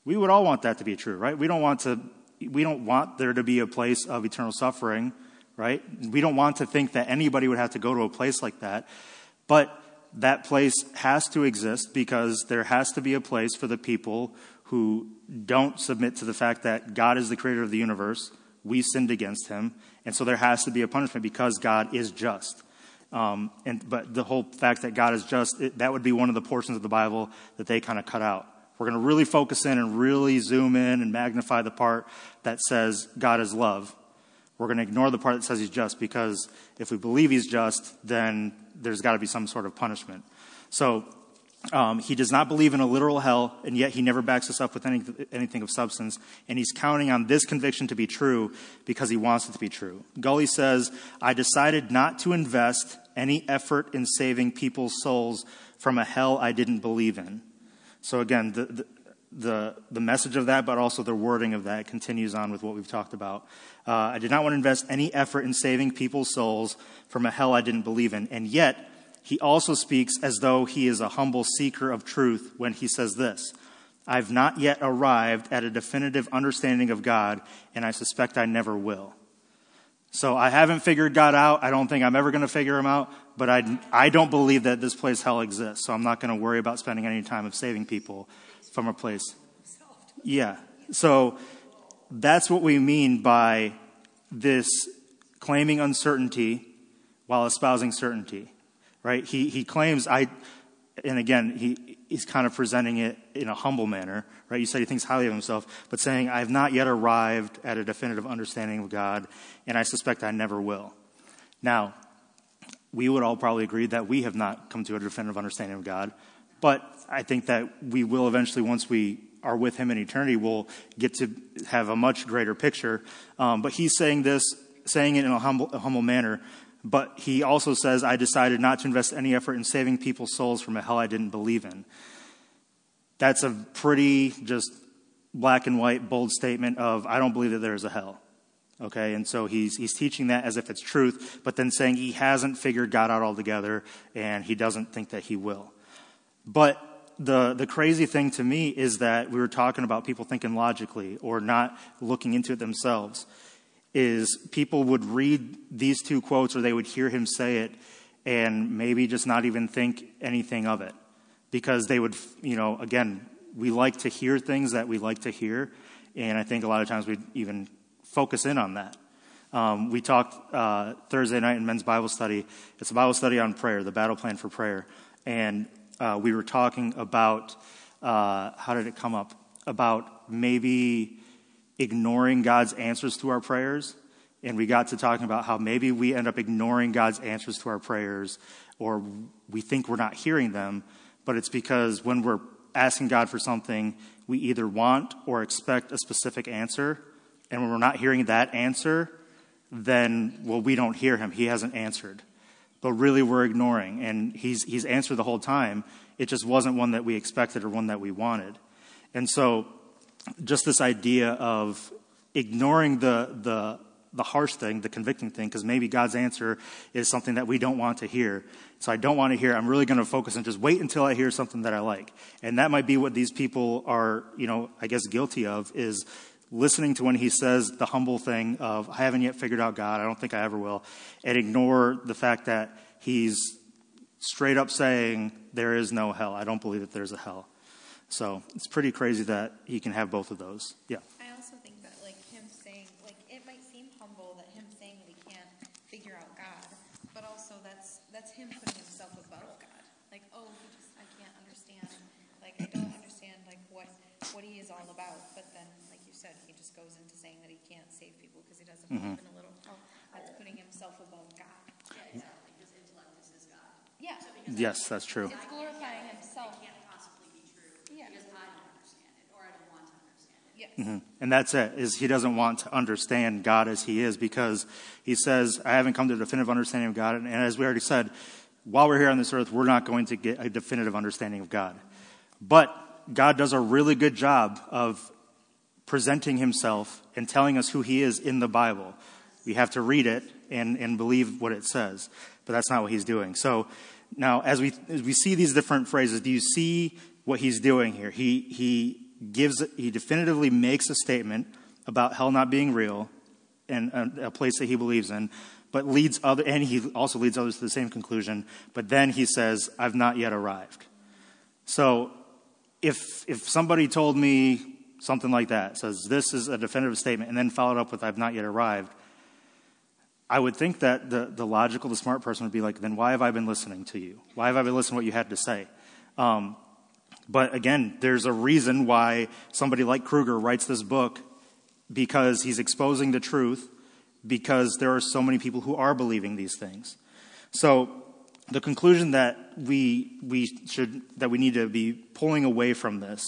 S1: We would all want that to be true, right? We don't want to, we don't want there to be a place of eternal suffering, right? We don't want to think that anybody would have to go to a place like that. But that place has to exist because there has to be a place for the people who don't submit to the fact that God is the creator of the universe. We sinned against him. And so there has to be a punishment because God is just. Um, and, but the whole fact that God is just, it, that would be one of the portions of the Bible that they kind of cut out. We're going to really focus in and really zoom in and magnify the part that says God is love. We're going to ignore the part that says he's just because if we believe he's just, then there's got to be some sort of punishment. So um, he does not believe in a literal hell, and yet he never backs us up with any, anything of substance. And he's counting on this conviction to be true because he wants it to be true. Gulley says, I decided not to invest any effort in saving people's souls from a hell I didn't believe in. So again, the, the, the, the message of that, but also the wording of that continues on with what we've talked about. Uh, I did not want to invest any effort in saving people's souls from a hell I didn't believe in. And yet, he also speaks as though he is a humble seeker of truth when he says this I've not yet arrived at a definitive understanding of God, and I suspect I never will. So I haven't figured God out. I don't think I'm ever going to figure him out, but I, I don't believe that this place hell exists. So I'm not going to worry about spending any time of saving people from a place. Yeah. So that's what we mean by this claiming uncertainty while espousing certainty right? He, he claims, I, and again, he, he's kind of presenting it in a humble manner, right? You said he thinks highly of himself, but saying, I have not yet arrived at a definitive understanding of God, and I suspect I never will. Now, we would all probably agree that we have not come to a definitive understanding of God, but I think that we will eventually, once we are with Him in eternity, we'll get to have a much greater picture. Um, but he's saying this, saying it in a humble, a humble manner, but he also says, I decided not to invest any effort in saving people's souls from a hell I didn't believe in. That's a pretty just black and white, bold statement of, I don't believe that there is a hell. Okay, and so he's, he's teaching that as if it's truth, but then saying he hasn't figured God out altogether and he doesn't think that he will. But the, the crazy thing to me is that we were talking about people thinking logically or not looking into it themselves is people would read these two quotes or they would hear him say it and maybe just not even think anything of it because they would, you know, again, we like to hear things that we like to hear, and I think a lot of times we even focus in on that. Um, we talked uh, Thursday night in men's Bible study. It's a Bible study on prayer, the battle plan for prayer, and uh, we were talking about uh, how did it come up about maybe ignoring God's answers to our prayers. And we got to talking about how maybe we end up ignoring God's answers to our prayers or we think we're not hearing them, but it's because when we're asking God for something, we either want or expect a specific answer. And when we're not hearing that answer, then, well, we don't hear him. He hasn't answered. But really, we're ignoring. And he's, he's answered the whole time. It just wasn't one that we expected or one that we wanted. And so just this idea of ignoring the, the, the harsh thing, the convicting thing, because maybe God's answer is something that we don't want to hear. So I don't want to hear. I'm really going to focus and just wait until I hear something that I like. And that might be what these people are, you know, I guess guilty of is listening to when he says the humble thing of, I haven't yet figured out God. I don't think I ever will. And ignore the fact that he's straight up saying there is no hell. I don't believe that there's a hell. So it's pretty crazy that he can have both of those. Yeah.
S4: I also think that, like, him saying, like, it might seem humble that him saying that he can't figure out God, but also that's that's him putting himself above God. Like, oh, he just, I can't understand. Like, I don't understand, like, what what he is all about. But then, like you said, he just goes into saying that he can't save people because he doesn't
S1: Mm-hmm.
S4: believe in a little. Oh, that's putting himself above God.
S2: Yeah, exactly, his intellect is his God.
S4: Yeah,
S1: Yes, that's true.
S4: it's glorifying himself.
S2: It can't possibly be true,
S4: Yeah.
S2: because I don't understand it, or I don't want to
S4: Yes. Mm-hmm.
S1: And that's it, is he doesn't want to understand God as he is because he says, I haven't come to a definitive understanding of God. And as we already said, while we're here on this earth, we're not going to get a definitive understanding of God. But God does a really good job of presenting himself and telling us who he is in the Bible. We have to read it and, and believe what it says. But that's not what he's doing. So now, as we, as we see these different phrases, do you see what he's doing here? He, he gives, he definitively makes a statement about hell not being real and a, a place that he believes in, but leads other, and he also leads others to the same conclusion. But then he says, I've not yet arrived. So if, if somebody told me something like that, says this is a definitive statement, and then followed up with I've not yet arrived, I would think that the, the logical, the smart person would be like, then why have I been listening to you? Why have I been listening to what you had to say? Um, but again, there's a reason why somebody like Kruger writes this book because he's exposing the truth because there are so many people who are believing these things. So the conclusion that we we should that we need to be pulling away from this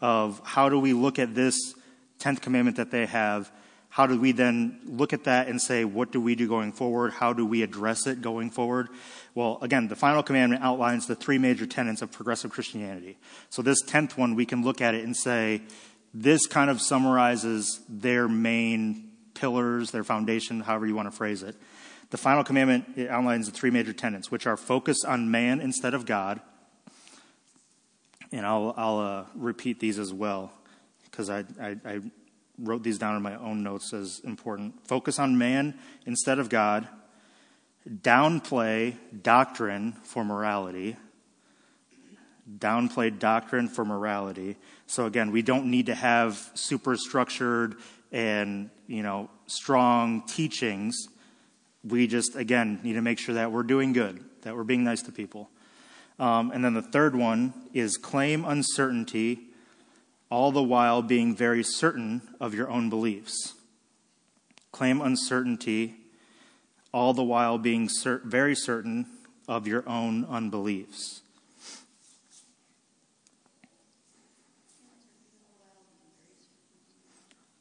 S1: of how do we look at this 10th commandment that they have how do we then look at that and say what do we do going forward? How do we address it going forward? Well again the final commandment outlines the three major tenets of progressive christianity. So this 10th one we can look at it and say this kind of summarizes their main pillars their foundation however you want to phrase it. The final commandment outlines the three major tenets, which are focus on man instead of God. And I'll, I'll uh, repeat these as well because I, I, I wrote these down in my own notes as important. Focus on man instead of God. Downplay doctrine for morality. Downplay doctrine for morality. So again, we don't need to have super structured and, you know, strong teachings we just, again, need to make sure that we're doing good, that we're being nice to people. Um, and then the third one is claim uncertainty, all the while being very certain of your own beliefs. Claim uncertainty, all the while being cer- very certain of your own unbeliefs.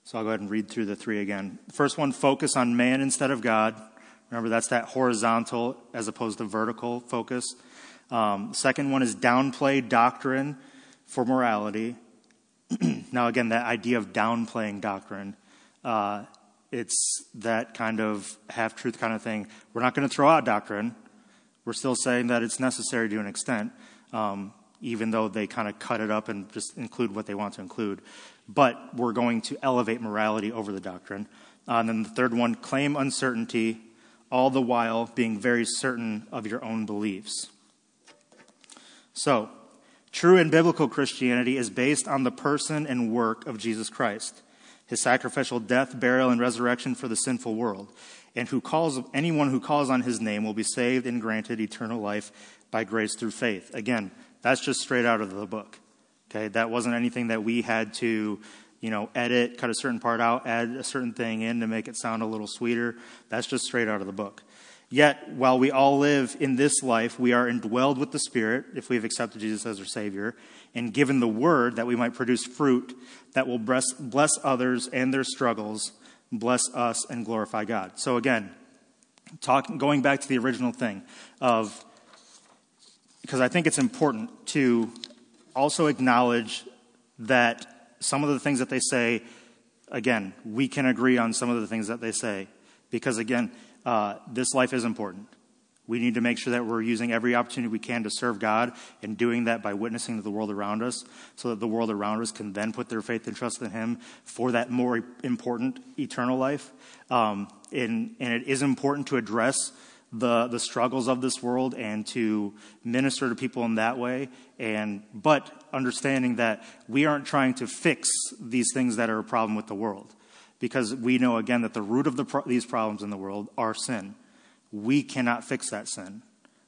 S1: So I'll go ahead and read through the three again. First one focus on man instead of God. Remember, that's that horizontal as opposed to vertical focus. Um, second one is downplay doctrine for morality. now, again, that idea of downplaying doctrine, uh, it's that kind of half truth kind of thing. We're not going to throw out doctrine. We're still saying that it's necessary to an extent, um, even though they kind of cut it up and just include what they want to include. But we're going to elevate morality over the doctrine. Uh, and then the third one claim uncertainty all the while being very certain of your own beliefs. So, true and biblical Christianity is based on the person and work of Jesus Christ, his sacrificial death, burial, and resurrection for the sinful world. And who calls anyone who calls on his name will be saved and granted eternal life by grace through faith. Again, that's just straight out of the book. Okay, that wasn't anything that we had to you know, edit, cut a certain part out, add a certain thing in to make it sound a little sweeter. That's just straight out of the book. Yet, while we all live in this life, we are indwelled with the Spirit if we have accepted Jesus as our Savior, and given the Word that we might produce fruit that will bless, bless others and their struggles, bless us, and glorify God. So, again, talk, going back to the original thing of, because I think it's important to also acknowledge that some of the things that they say, again, we can agree on some of the things that they say. Because again, uh, this life is important. We need to make sure that we're using every opportunity we can to serve God and doing that by witnessing to the world around us so that the world around us can then put their faith and trust in Him for that more important eternal life. Um, and, and it is important to address the, the struggles of this world and to minister to people in that way. And, but understanding that we aren't trying to fix these things that are a problem with the world. Because we know, again, that the root of the pro- these problems in the world are sin. We cannot fix that sin.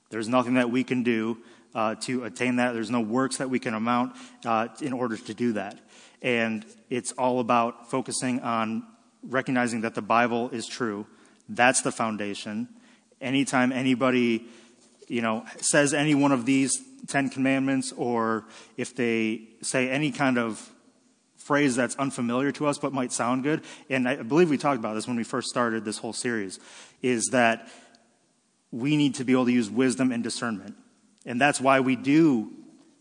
S1: There's nothing that we can do uh, to attain that. There's no works that we can amount uh, in order to do that. And it's all about focusing on recognizing that the Bible is true. That's the foundation anytime anybody, you know, says any one of these Ten Commandments, or if they say any kind of phrase that's unfamiliar to us but might sound good, and I believe we talked about this when we first started this whole series, is that we need to be able to use wisdom and discernment. And that's why we do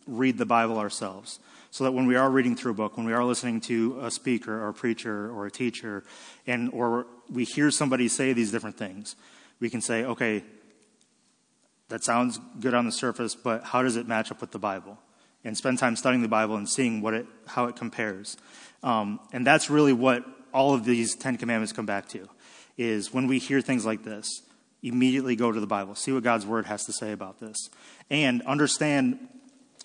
S1: read the Bible ourselves. So that when we are reading through a book, when we are listening to a speaker or a preacher or a teacher, and or we hear somebody say these different things, we can say, okay, that sounds good on the surface, but how does it match up with the Bible? And spend time studying the Bible and seeing what it, how it compares. Um, and that's really what all of these Ten Commandments come back to, is when we hear things like this, immediately go to the Bible, see what God's Word has to say about this, and understand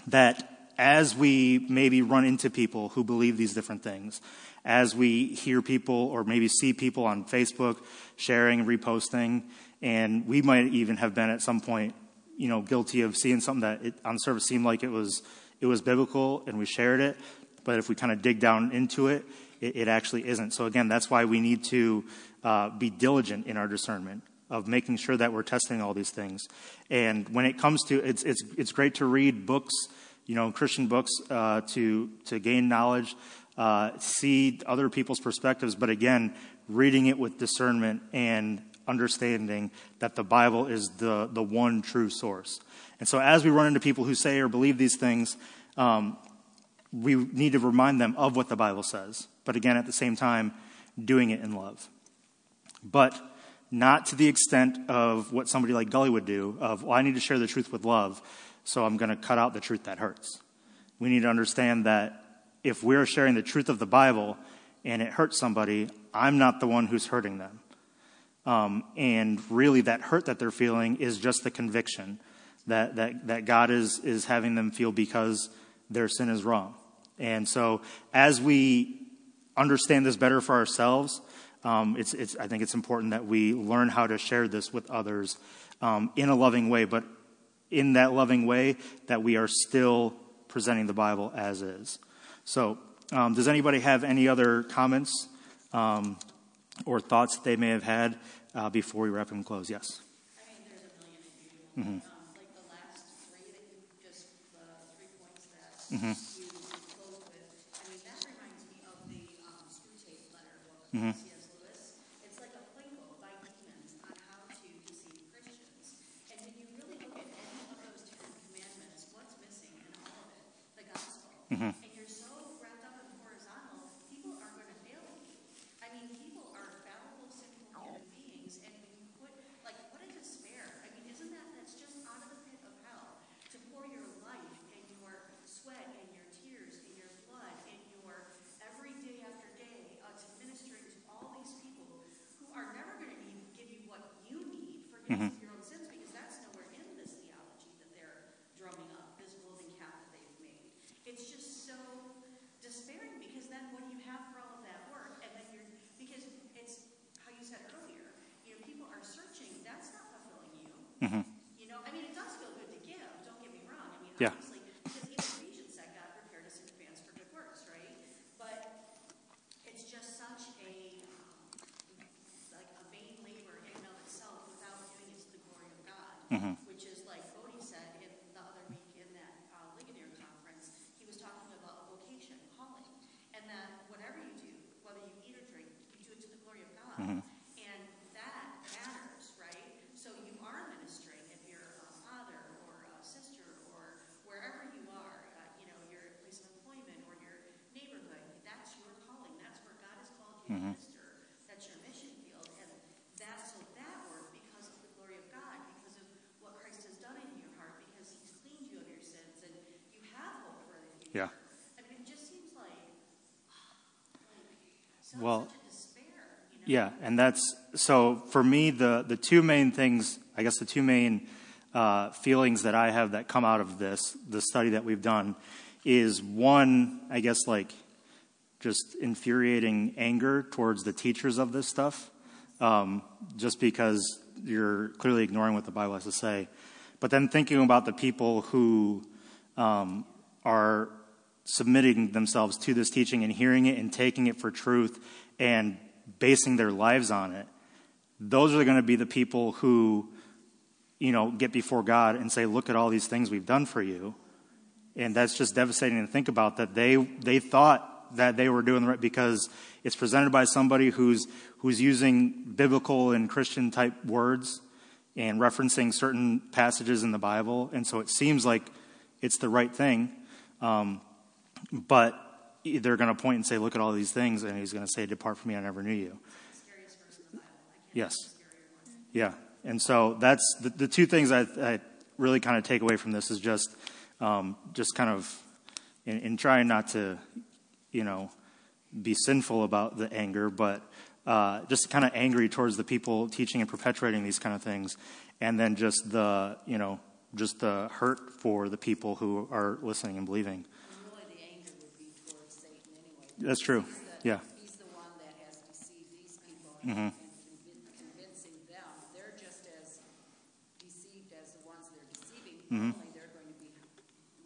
S1: that as we maybe run into people who believe these different things, as we hear people or maybe see people on Facebook sharing reposting, and we might even have been at some point, you know, guilty of seeing something that it, on the surface seemed like it was it was biblical, and we shared it. But if we kind of dig down into it, it, it actually isn't. So again, that's why we need to uh, be diligent in our discernment of making sure that we're testing all these things. And when it comes to, it's, it's, it's great to read books, you know, Christian books uh, to, to gain knowledge, uh, see other people's perspectives, but again, reading it with discernment and understanding that the Bible is the, the one true source. And so as we run into people who say or believe these things, um, we need to remind them of what the Bible says. But again, at the same time, doing it in love. But not to the extent of what somebody like Gulley would do of, well, I need to share the truth with love, so I'm going to cut out the truth that hurts. We need to understand that if we're sharing the truth of the Bible and it hurts somebody, I'm not the one who's hurting them. Um, and really, that hurt that they're feeling is just the conviction that, that, that God is, is having them feel because their sin is wrong. And so, as we understand this better for ourselves, um, it's, it's, I think it's important that we learn how to share this with others um, in a loving way, but in that loving way that we are still presenting the Bible as is. So, um, does anybody have any other comments um, or thoughts that they may have had uh, before we wrap and close? Yes.
S2: I mean, there's a million of.
S1: Mm-hmm.
S2: Um, like the last three that you just, the three points that
S1: Mm-hmm.
S2: you closed with, I mean, that reminds me of the um, screw tape letter book
S1: Mm-hmm.
S2: by C.S. Lewis. It's like a playbook by demons on how to deceive Christians. And when you really look at any of those Ten Commandments, what's missing in all of it? The gospel.
S1: Mm-hmm.
S2: And you're so wrapped up in horizontal, people are going to fail you. I mean, people are fallible, sinful human beings, and when you put, like, what a despair. I mean, isn't that, that's just out of the pit of hell to pour your life and your sweat and your tears and your blood and your every day after day uh, to ministering to all these people who are never going to give you what you need forgiveness of your own sins because that's nowhere in this theology that they're drumming up, this golden calf that they've made. It's just so despairing because then what do you have for all of that work? And then you're, because it's how you said earlier, you know, people are searching, that's not fulfilling you. You know, I mean, it does feel good to give, don't get me wrong. I mean,
S1: Yeah.
S2: obviously, because in Ephesians said God prepared us in advance for good works, right? But it's just such a, um, like a vain labor in and of itself without doing it to the glory of God. Which is like Bodie said in the other week in that uh, Ligonier conference, he was talking about a vocation, calling, and that whatever you do, whether you eat or drink, you do it to the glory of God. And that matters, right? So you are ministering if you're a father or a sister or wherever you are, uh, you know, your place of employment or your neighborhood. That's your calling. That's where God has called you to minister. That's your mission field. And that's so that work because of the glory of God, because of what Christ has done in your heart, because He's cleaned you of your sins, and you have hope for the future.
S1: Yeah.
S2: I mean, it just seems like, like
S1: Well,
S2: such a despair. You know?
S1: Yeah, and that's so for me the the two main things, I guess the two main uh, feelings that I have that come out of this the study that we've done is one, I guess like just infuriating anger towards the teachers of this stuff, um, just because you're clearly ignoring what the Bible has to say. But then thinking about the people who um, are submitting themselves to this teaching and hearing it and taking it for truth and basing their lives on it, those are going to be the people who, you know, get before God and say, "Look at all these things we've done for you," and that's just devastating to think about. That they they thought that they were doing the right because it's presented by somebody who's who's using biblical and Christian type words and referencing certain passages in the Bible, and so it seems like it's the right thing. Um, but they're going to point and say, "Look at all these things," and he's going to say, "Depart from me, I never knew you."
S2: Scariest verse in the Bible.
S1: Yes.
S2: think of a scarier one.
S1: Yeah, and so that's the, the two things I, I really kind of take away from this is just um, just kind of in, in trying not to, you know, be sinful about the anger, but uh, just kind of angry towards the people teaching and perpetuating these kind of things, and then just the you know just the hurt for the people who are listening and believing.
S3: And really, the anger would be towards Satan anyway.
S1: That's true.
S3: He's the-
S1: Yeah.
S3: He's the one that has deceived these people and, and convin- convincing them. They're just as deceived as the ones they're deceiving, only they're going to be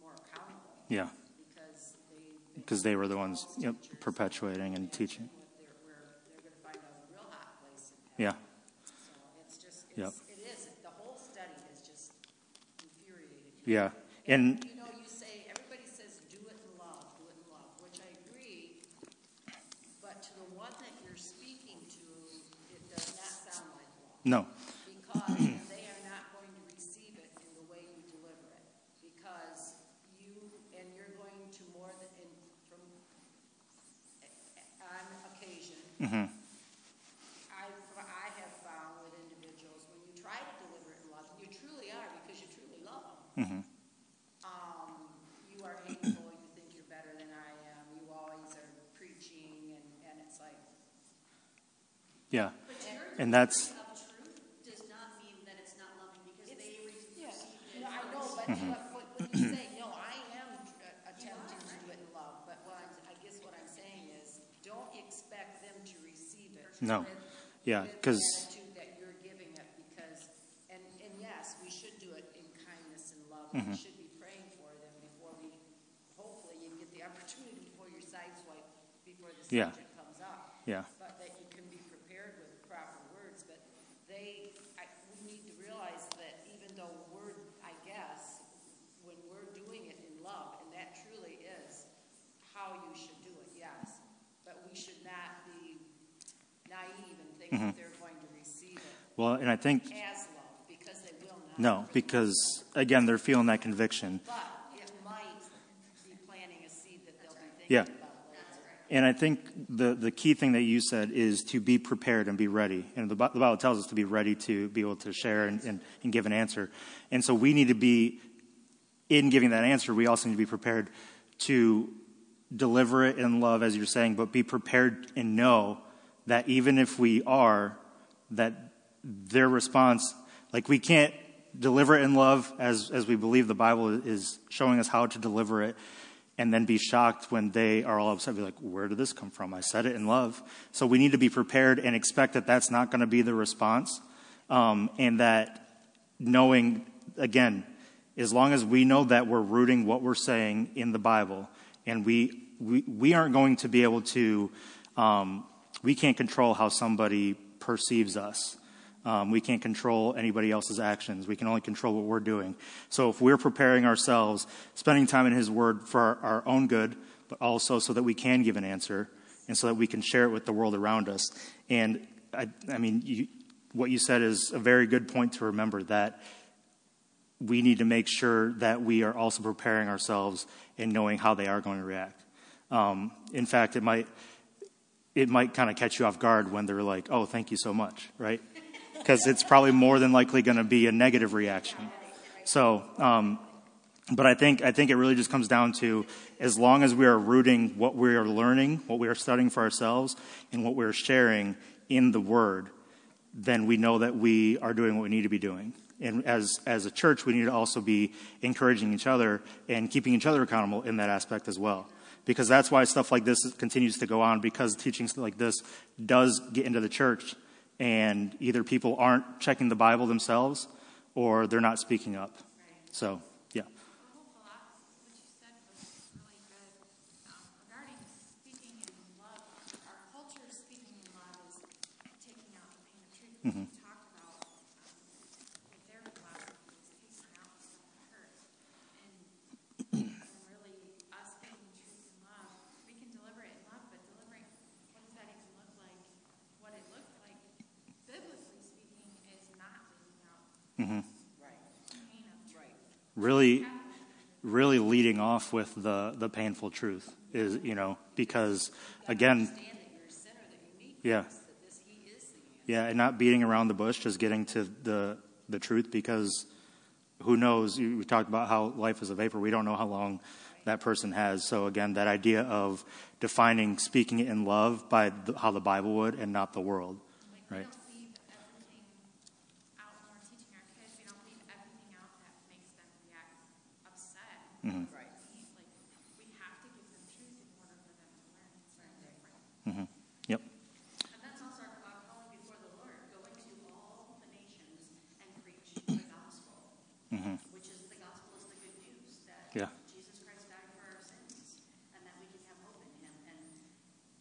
S3: more accountable
S1: Yeah.
S3: Because they've been
S1: because they were the ones yep, perpetuating and teaching.
S3: They're, where they're gonna find out a real hot place in
S1: Yeah,
S3: heaven. So it's just,
S1: Yep.
S3: it's, it is, the whole study is just infuriating.
S1: yeah. And
S3: You know, you say, everybody says, do it in love, do it in love, which I agree, but to the one that you're speaking to, it does not sound like love.
S1: no,
S3: Because they are not going to receive it in the way you deliver it. Because you, and you're going to more than, in, from, on occasion,
S1: hmm
S3: I, I have found with individuals, when you try to deliver it in love, you truly are, because you truly love them.
S1: hmm
S3: Um, you are hateful, you think you're better than I am, you always are preaching, and, and it's like,
S1: yeah.
S2: But your
S1: And that's-
S2: delivery of truth does not mean that it's not loving because they received it.
S3: know, I know, but, what- when you no, I am uh, attempting to do it in love, but I'm, guess what I'm saying is, don't expect them to receive it.
S1: No. Yeah,
S3: with the
S1: 'cause-
S3: attitude that you're giving it, because, and, and yes, we should do it in kindness and love,
S1: Mm-hmm.
S3: we should be praying for them before we, hopefully you get the opportunity before your sideswipe, before the
S1: Yeah.
S3: subject comes up
S1: Yeah.
S3: but that you can be prepared with proper words. But they, I, we need to realize that even though we're, I guess, when we're doing it in love, and that truly is how you should do it, yes. But we should not be naive and think that they're going to receive it
S1: Well, and I think
S3: as love, because they will not.
S1: no, because again, they're feeling that conviction.
S3: But it might be planting a seed that they'll be
S1: Yeah.
S3: thinking about later.
S1: And I think the, the key thing that you said is to be prepared and be ready. And the, the Bible tells us to be ready to be able to share and give an answer. And so we need to be, in giving that answer, we also need to be prepared to deliver it in love, as you're saying, but be prepared and know that even if we are, that their response, like we can't deliver it in love as, as we believe the Bible is showing us how to deliver it and then be shocked when they are all upset, be like, where did this come from? I said it in love. So we need to be prepared and expect that that's not going to be the response. Um, and that knowing, again, as long as we know that we're rooting what we're saying in the Bible, and we, we, we aren't going to be able to, um, we can't control how somebody perceives us. Um, we can't control anybody else's actions. We can only control what we're doing. So if we're preparing ourselves, spending time in His Word for our, our own good, but also so that we can give an answer and so that we can share it with the world around us. And I, I mean, you, what you said is a very good point to remember that we need to make sure that we are also preparing ourselves and knowing how they are going to react. Um, in fact, it might it might kind of catch you off guard when they're like, "Oh, thank you so much," right? Because it's probably more than likely going to be a negative reaction. So, um, but I think I think it really just comes down to as long as we are rooting what we are learning, what we are studying for ourselves, and what we are sharing in the Word, then we know that we are doing what we need to be doing. And as as a church, we need to also be encouraging each other and keeping each other accountable in that aspect as well. Because that's why stuff like this continues to go on, because teachings like this does get into the church, and either people aren't checking the Bible themselves or they're not speaking up. So, yeah.
S5: The whole philosophy, what you said was really good. Um, regarding speaking in love, our culture of speaking in love is taking out the pain of truth.
S1: Mm-hmm.
S5: We talked about um, with their philosophy is taking out the stuff that hurts. And, and really, us speaking truth in love, we can deliver it in love, but delivering, what does that even look like? What it looks like, biblically speaking, is not taking out
S1: Mm-hmm. Really, really leading off with the, the painful truth is, you know, because again, Yeah. Yeah, and not beating around the bush, just getting to the, the truth because who knows? We talked about how life is a vapor. We don't know how long that person has. So again, that idea of defining speaking in love by the, how the Bible would and not the world, right? Mm-hmm.
S3: Right.
S1: Mm-hmm. Yep.
S2: And that's calling before the Lord, all the nations and preach the gospel,
S1: mm-hmm.
S2: which is the gospel is the good news that. Jesus Christ died for our sins and that we can have hope in Him. And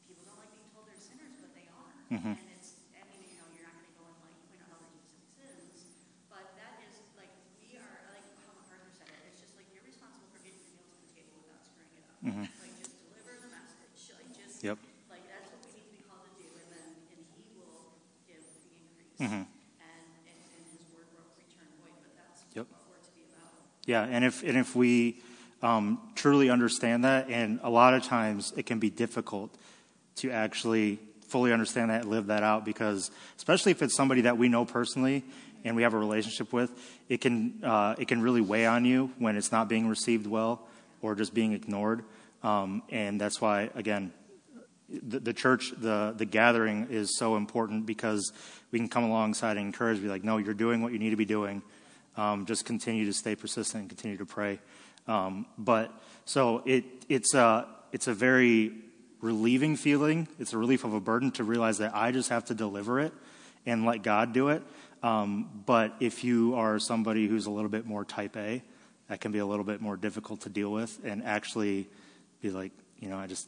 S2: people
S1: don't
S2: like being told they're sinners, but they are. Mm-hmm. That's
S1: Yep.
S2: what we're to be about.
S1: Yeah, and if and if we um, truly understand that, and a lot of times it can be difficult to actually fully understand that and live that out, because especially if it's somebody that we know personally and we have a relationship with, it can uh, it can really weigh on you when it's not being received well or just being ignored, um, and that's why again. The, the church, the the gathering is so important because we can come alongside and encourage, be like, no, you're doing what you need to be doing. Um, just continue to stay persistent and continue to pray. Um, but so it, it's a it's a very relieving feeling. It's a relief of a burden to realize that I just have to deliver it and let God do it. Um, but if you are somebody who's a little bit more type A, that can be a little bit more difficult to deal with and actually be like, you know, I just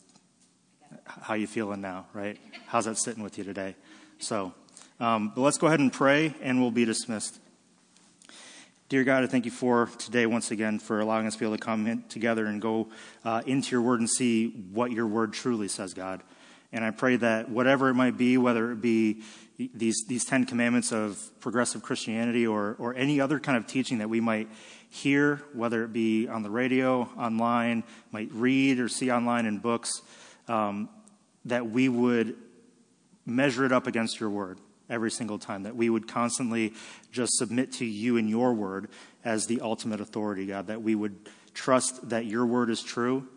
S1: how you feeling now, right? How's that sitting with you today? So, um, but let's go ahead and pray, and we'll be dismissed. Dear God, I thank you for today once again for allowing us to be able to come together and go uh, into your word and see what your word truly says, God. And I pray that whatever it might be, whether it be these, these Ten Commandments of progressive Christianity or, or any other kind of teaching that we might hear, whether it be on the radio, online, might read or see online in books, um, that we would measure it up against your word every single time, that we would constantly just submit to you and your word as the ultimate authority, God, that we would trust that your word is true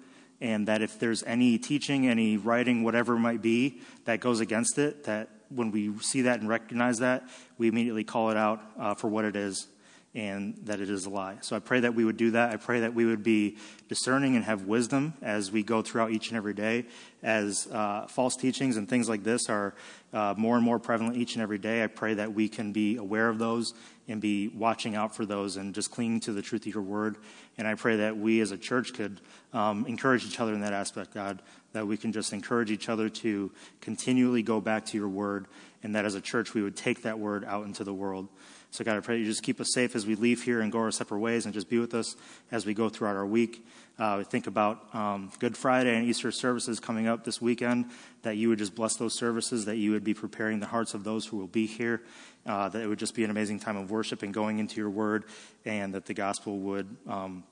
S1: and that if there's any teaching, any writing, whatever it might be that goes against it, that when we see that and recognize that, we immediately call it out uh, for what it is and that it is a lie. So I pray that we would do that. I pray that we would be discerning and have wisdom as we go throughout each and every day, as uh, false teachings and things like this are uh, more and more prevalent each and every day. I pray that we can be aware of those and be watching out for those and just clinging to the truth of your word. And I pray that we as a church could um, encourage each other in that aspect, God, that we can just encourage each other to continually go back to your word, and that as a church we would take that word out into the world. So, God, I pray you just keep us safe as we leave here and go our separate ways and just be with us as we go throughout our week. Uh, we think about um, Good Friday and Easter services coming up this weekend, that you would just bless those services, that you would be preparing the hearts of those who will be here, uh, that it would just be an amazing time of worship and going into your word, and that the gospel would um,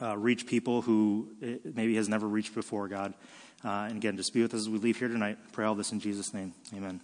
S1: uh, reach people who maybe has never reached before, God. Uh, and again, just be with us as we leave here tonight. Pray all this in Jesus' name. Amen.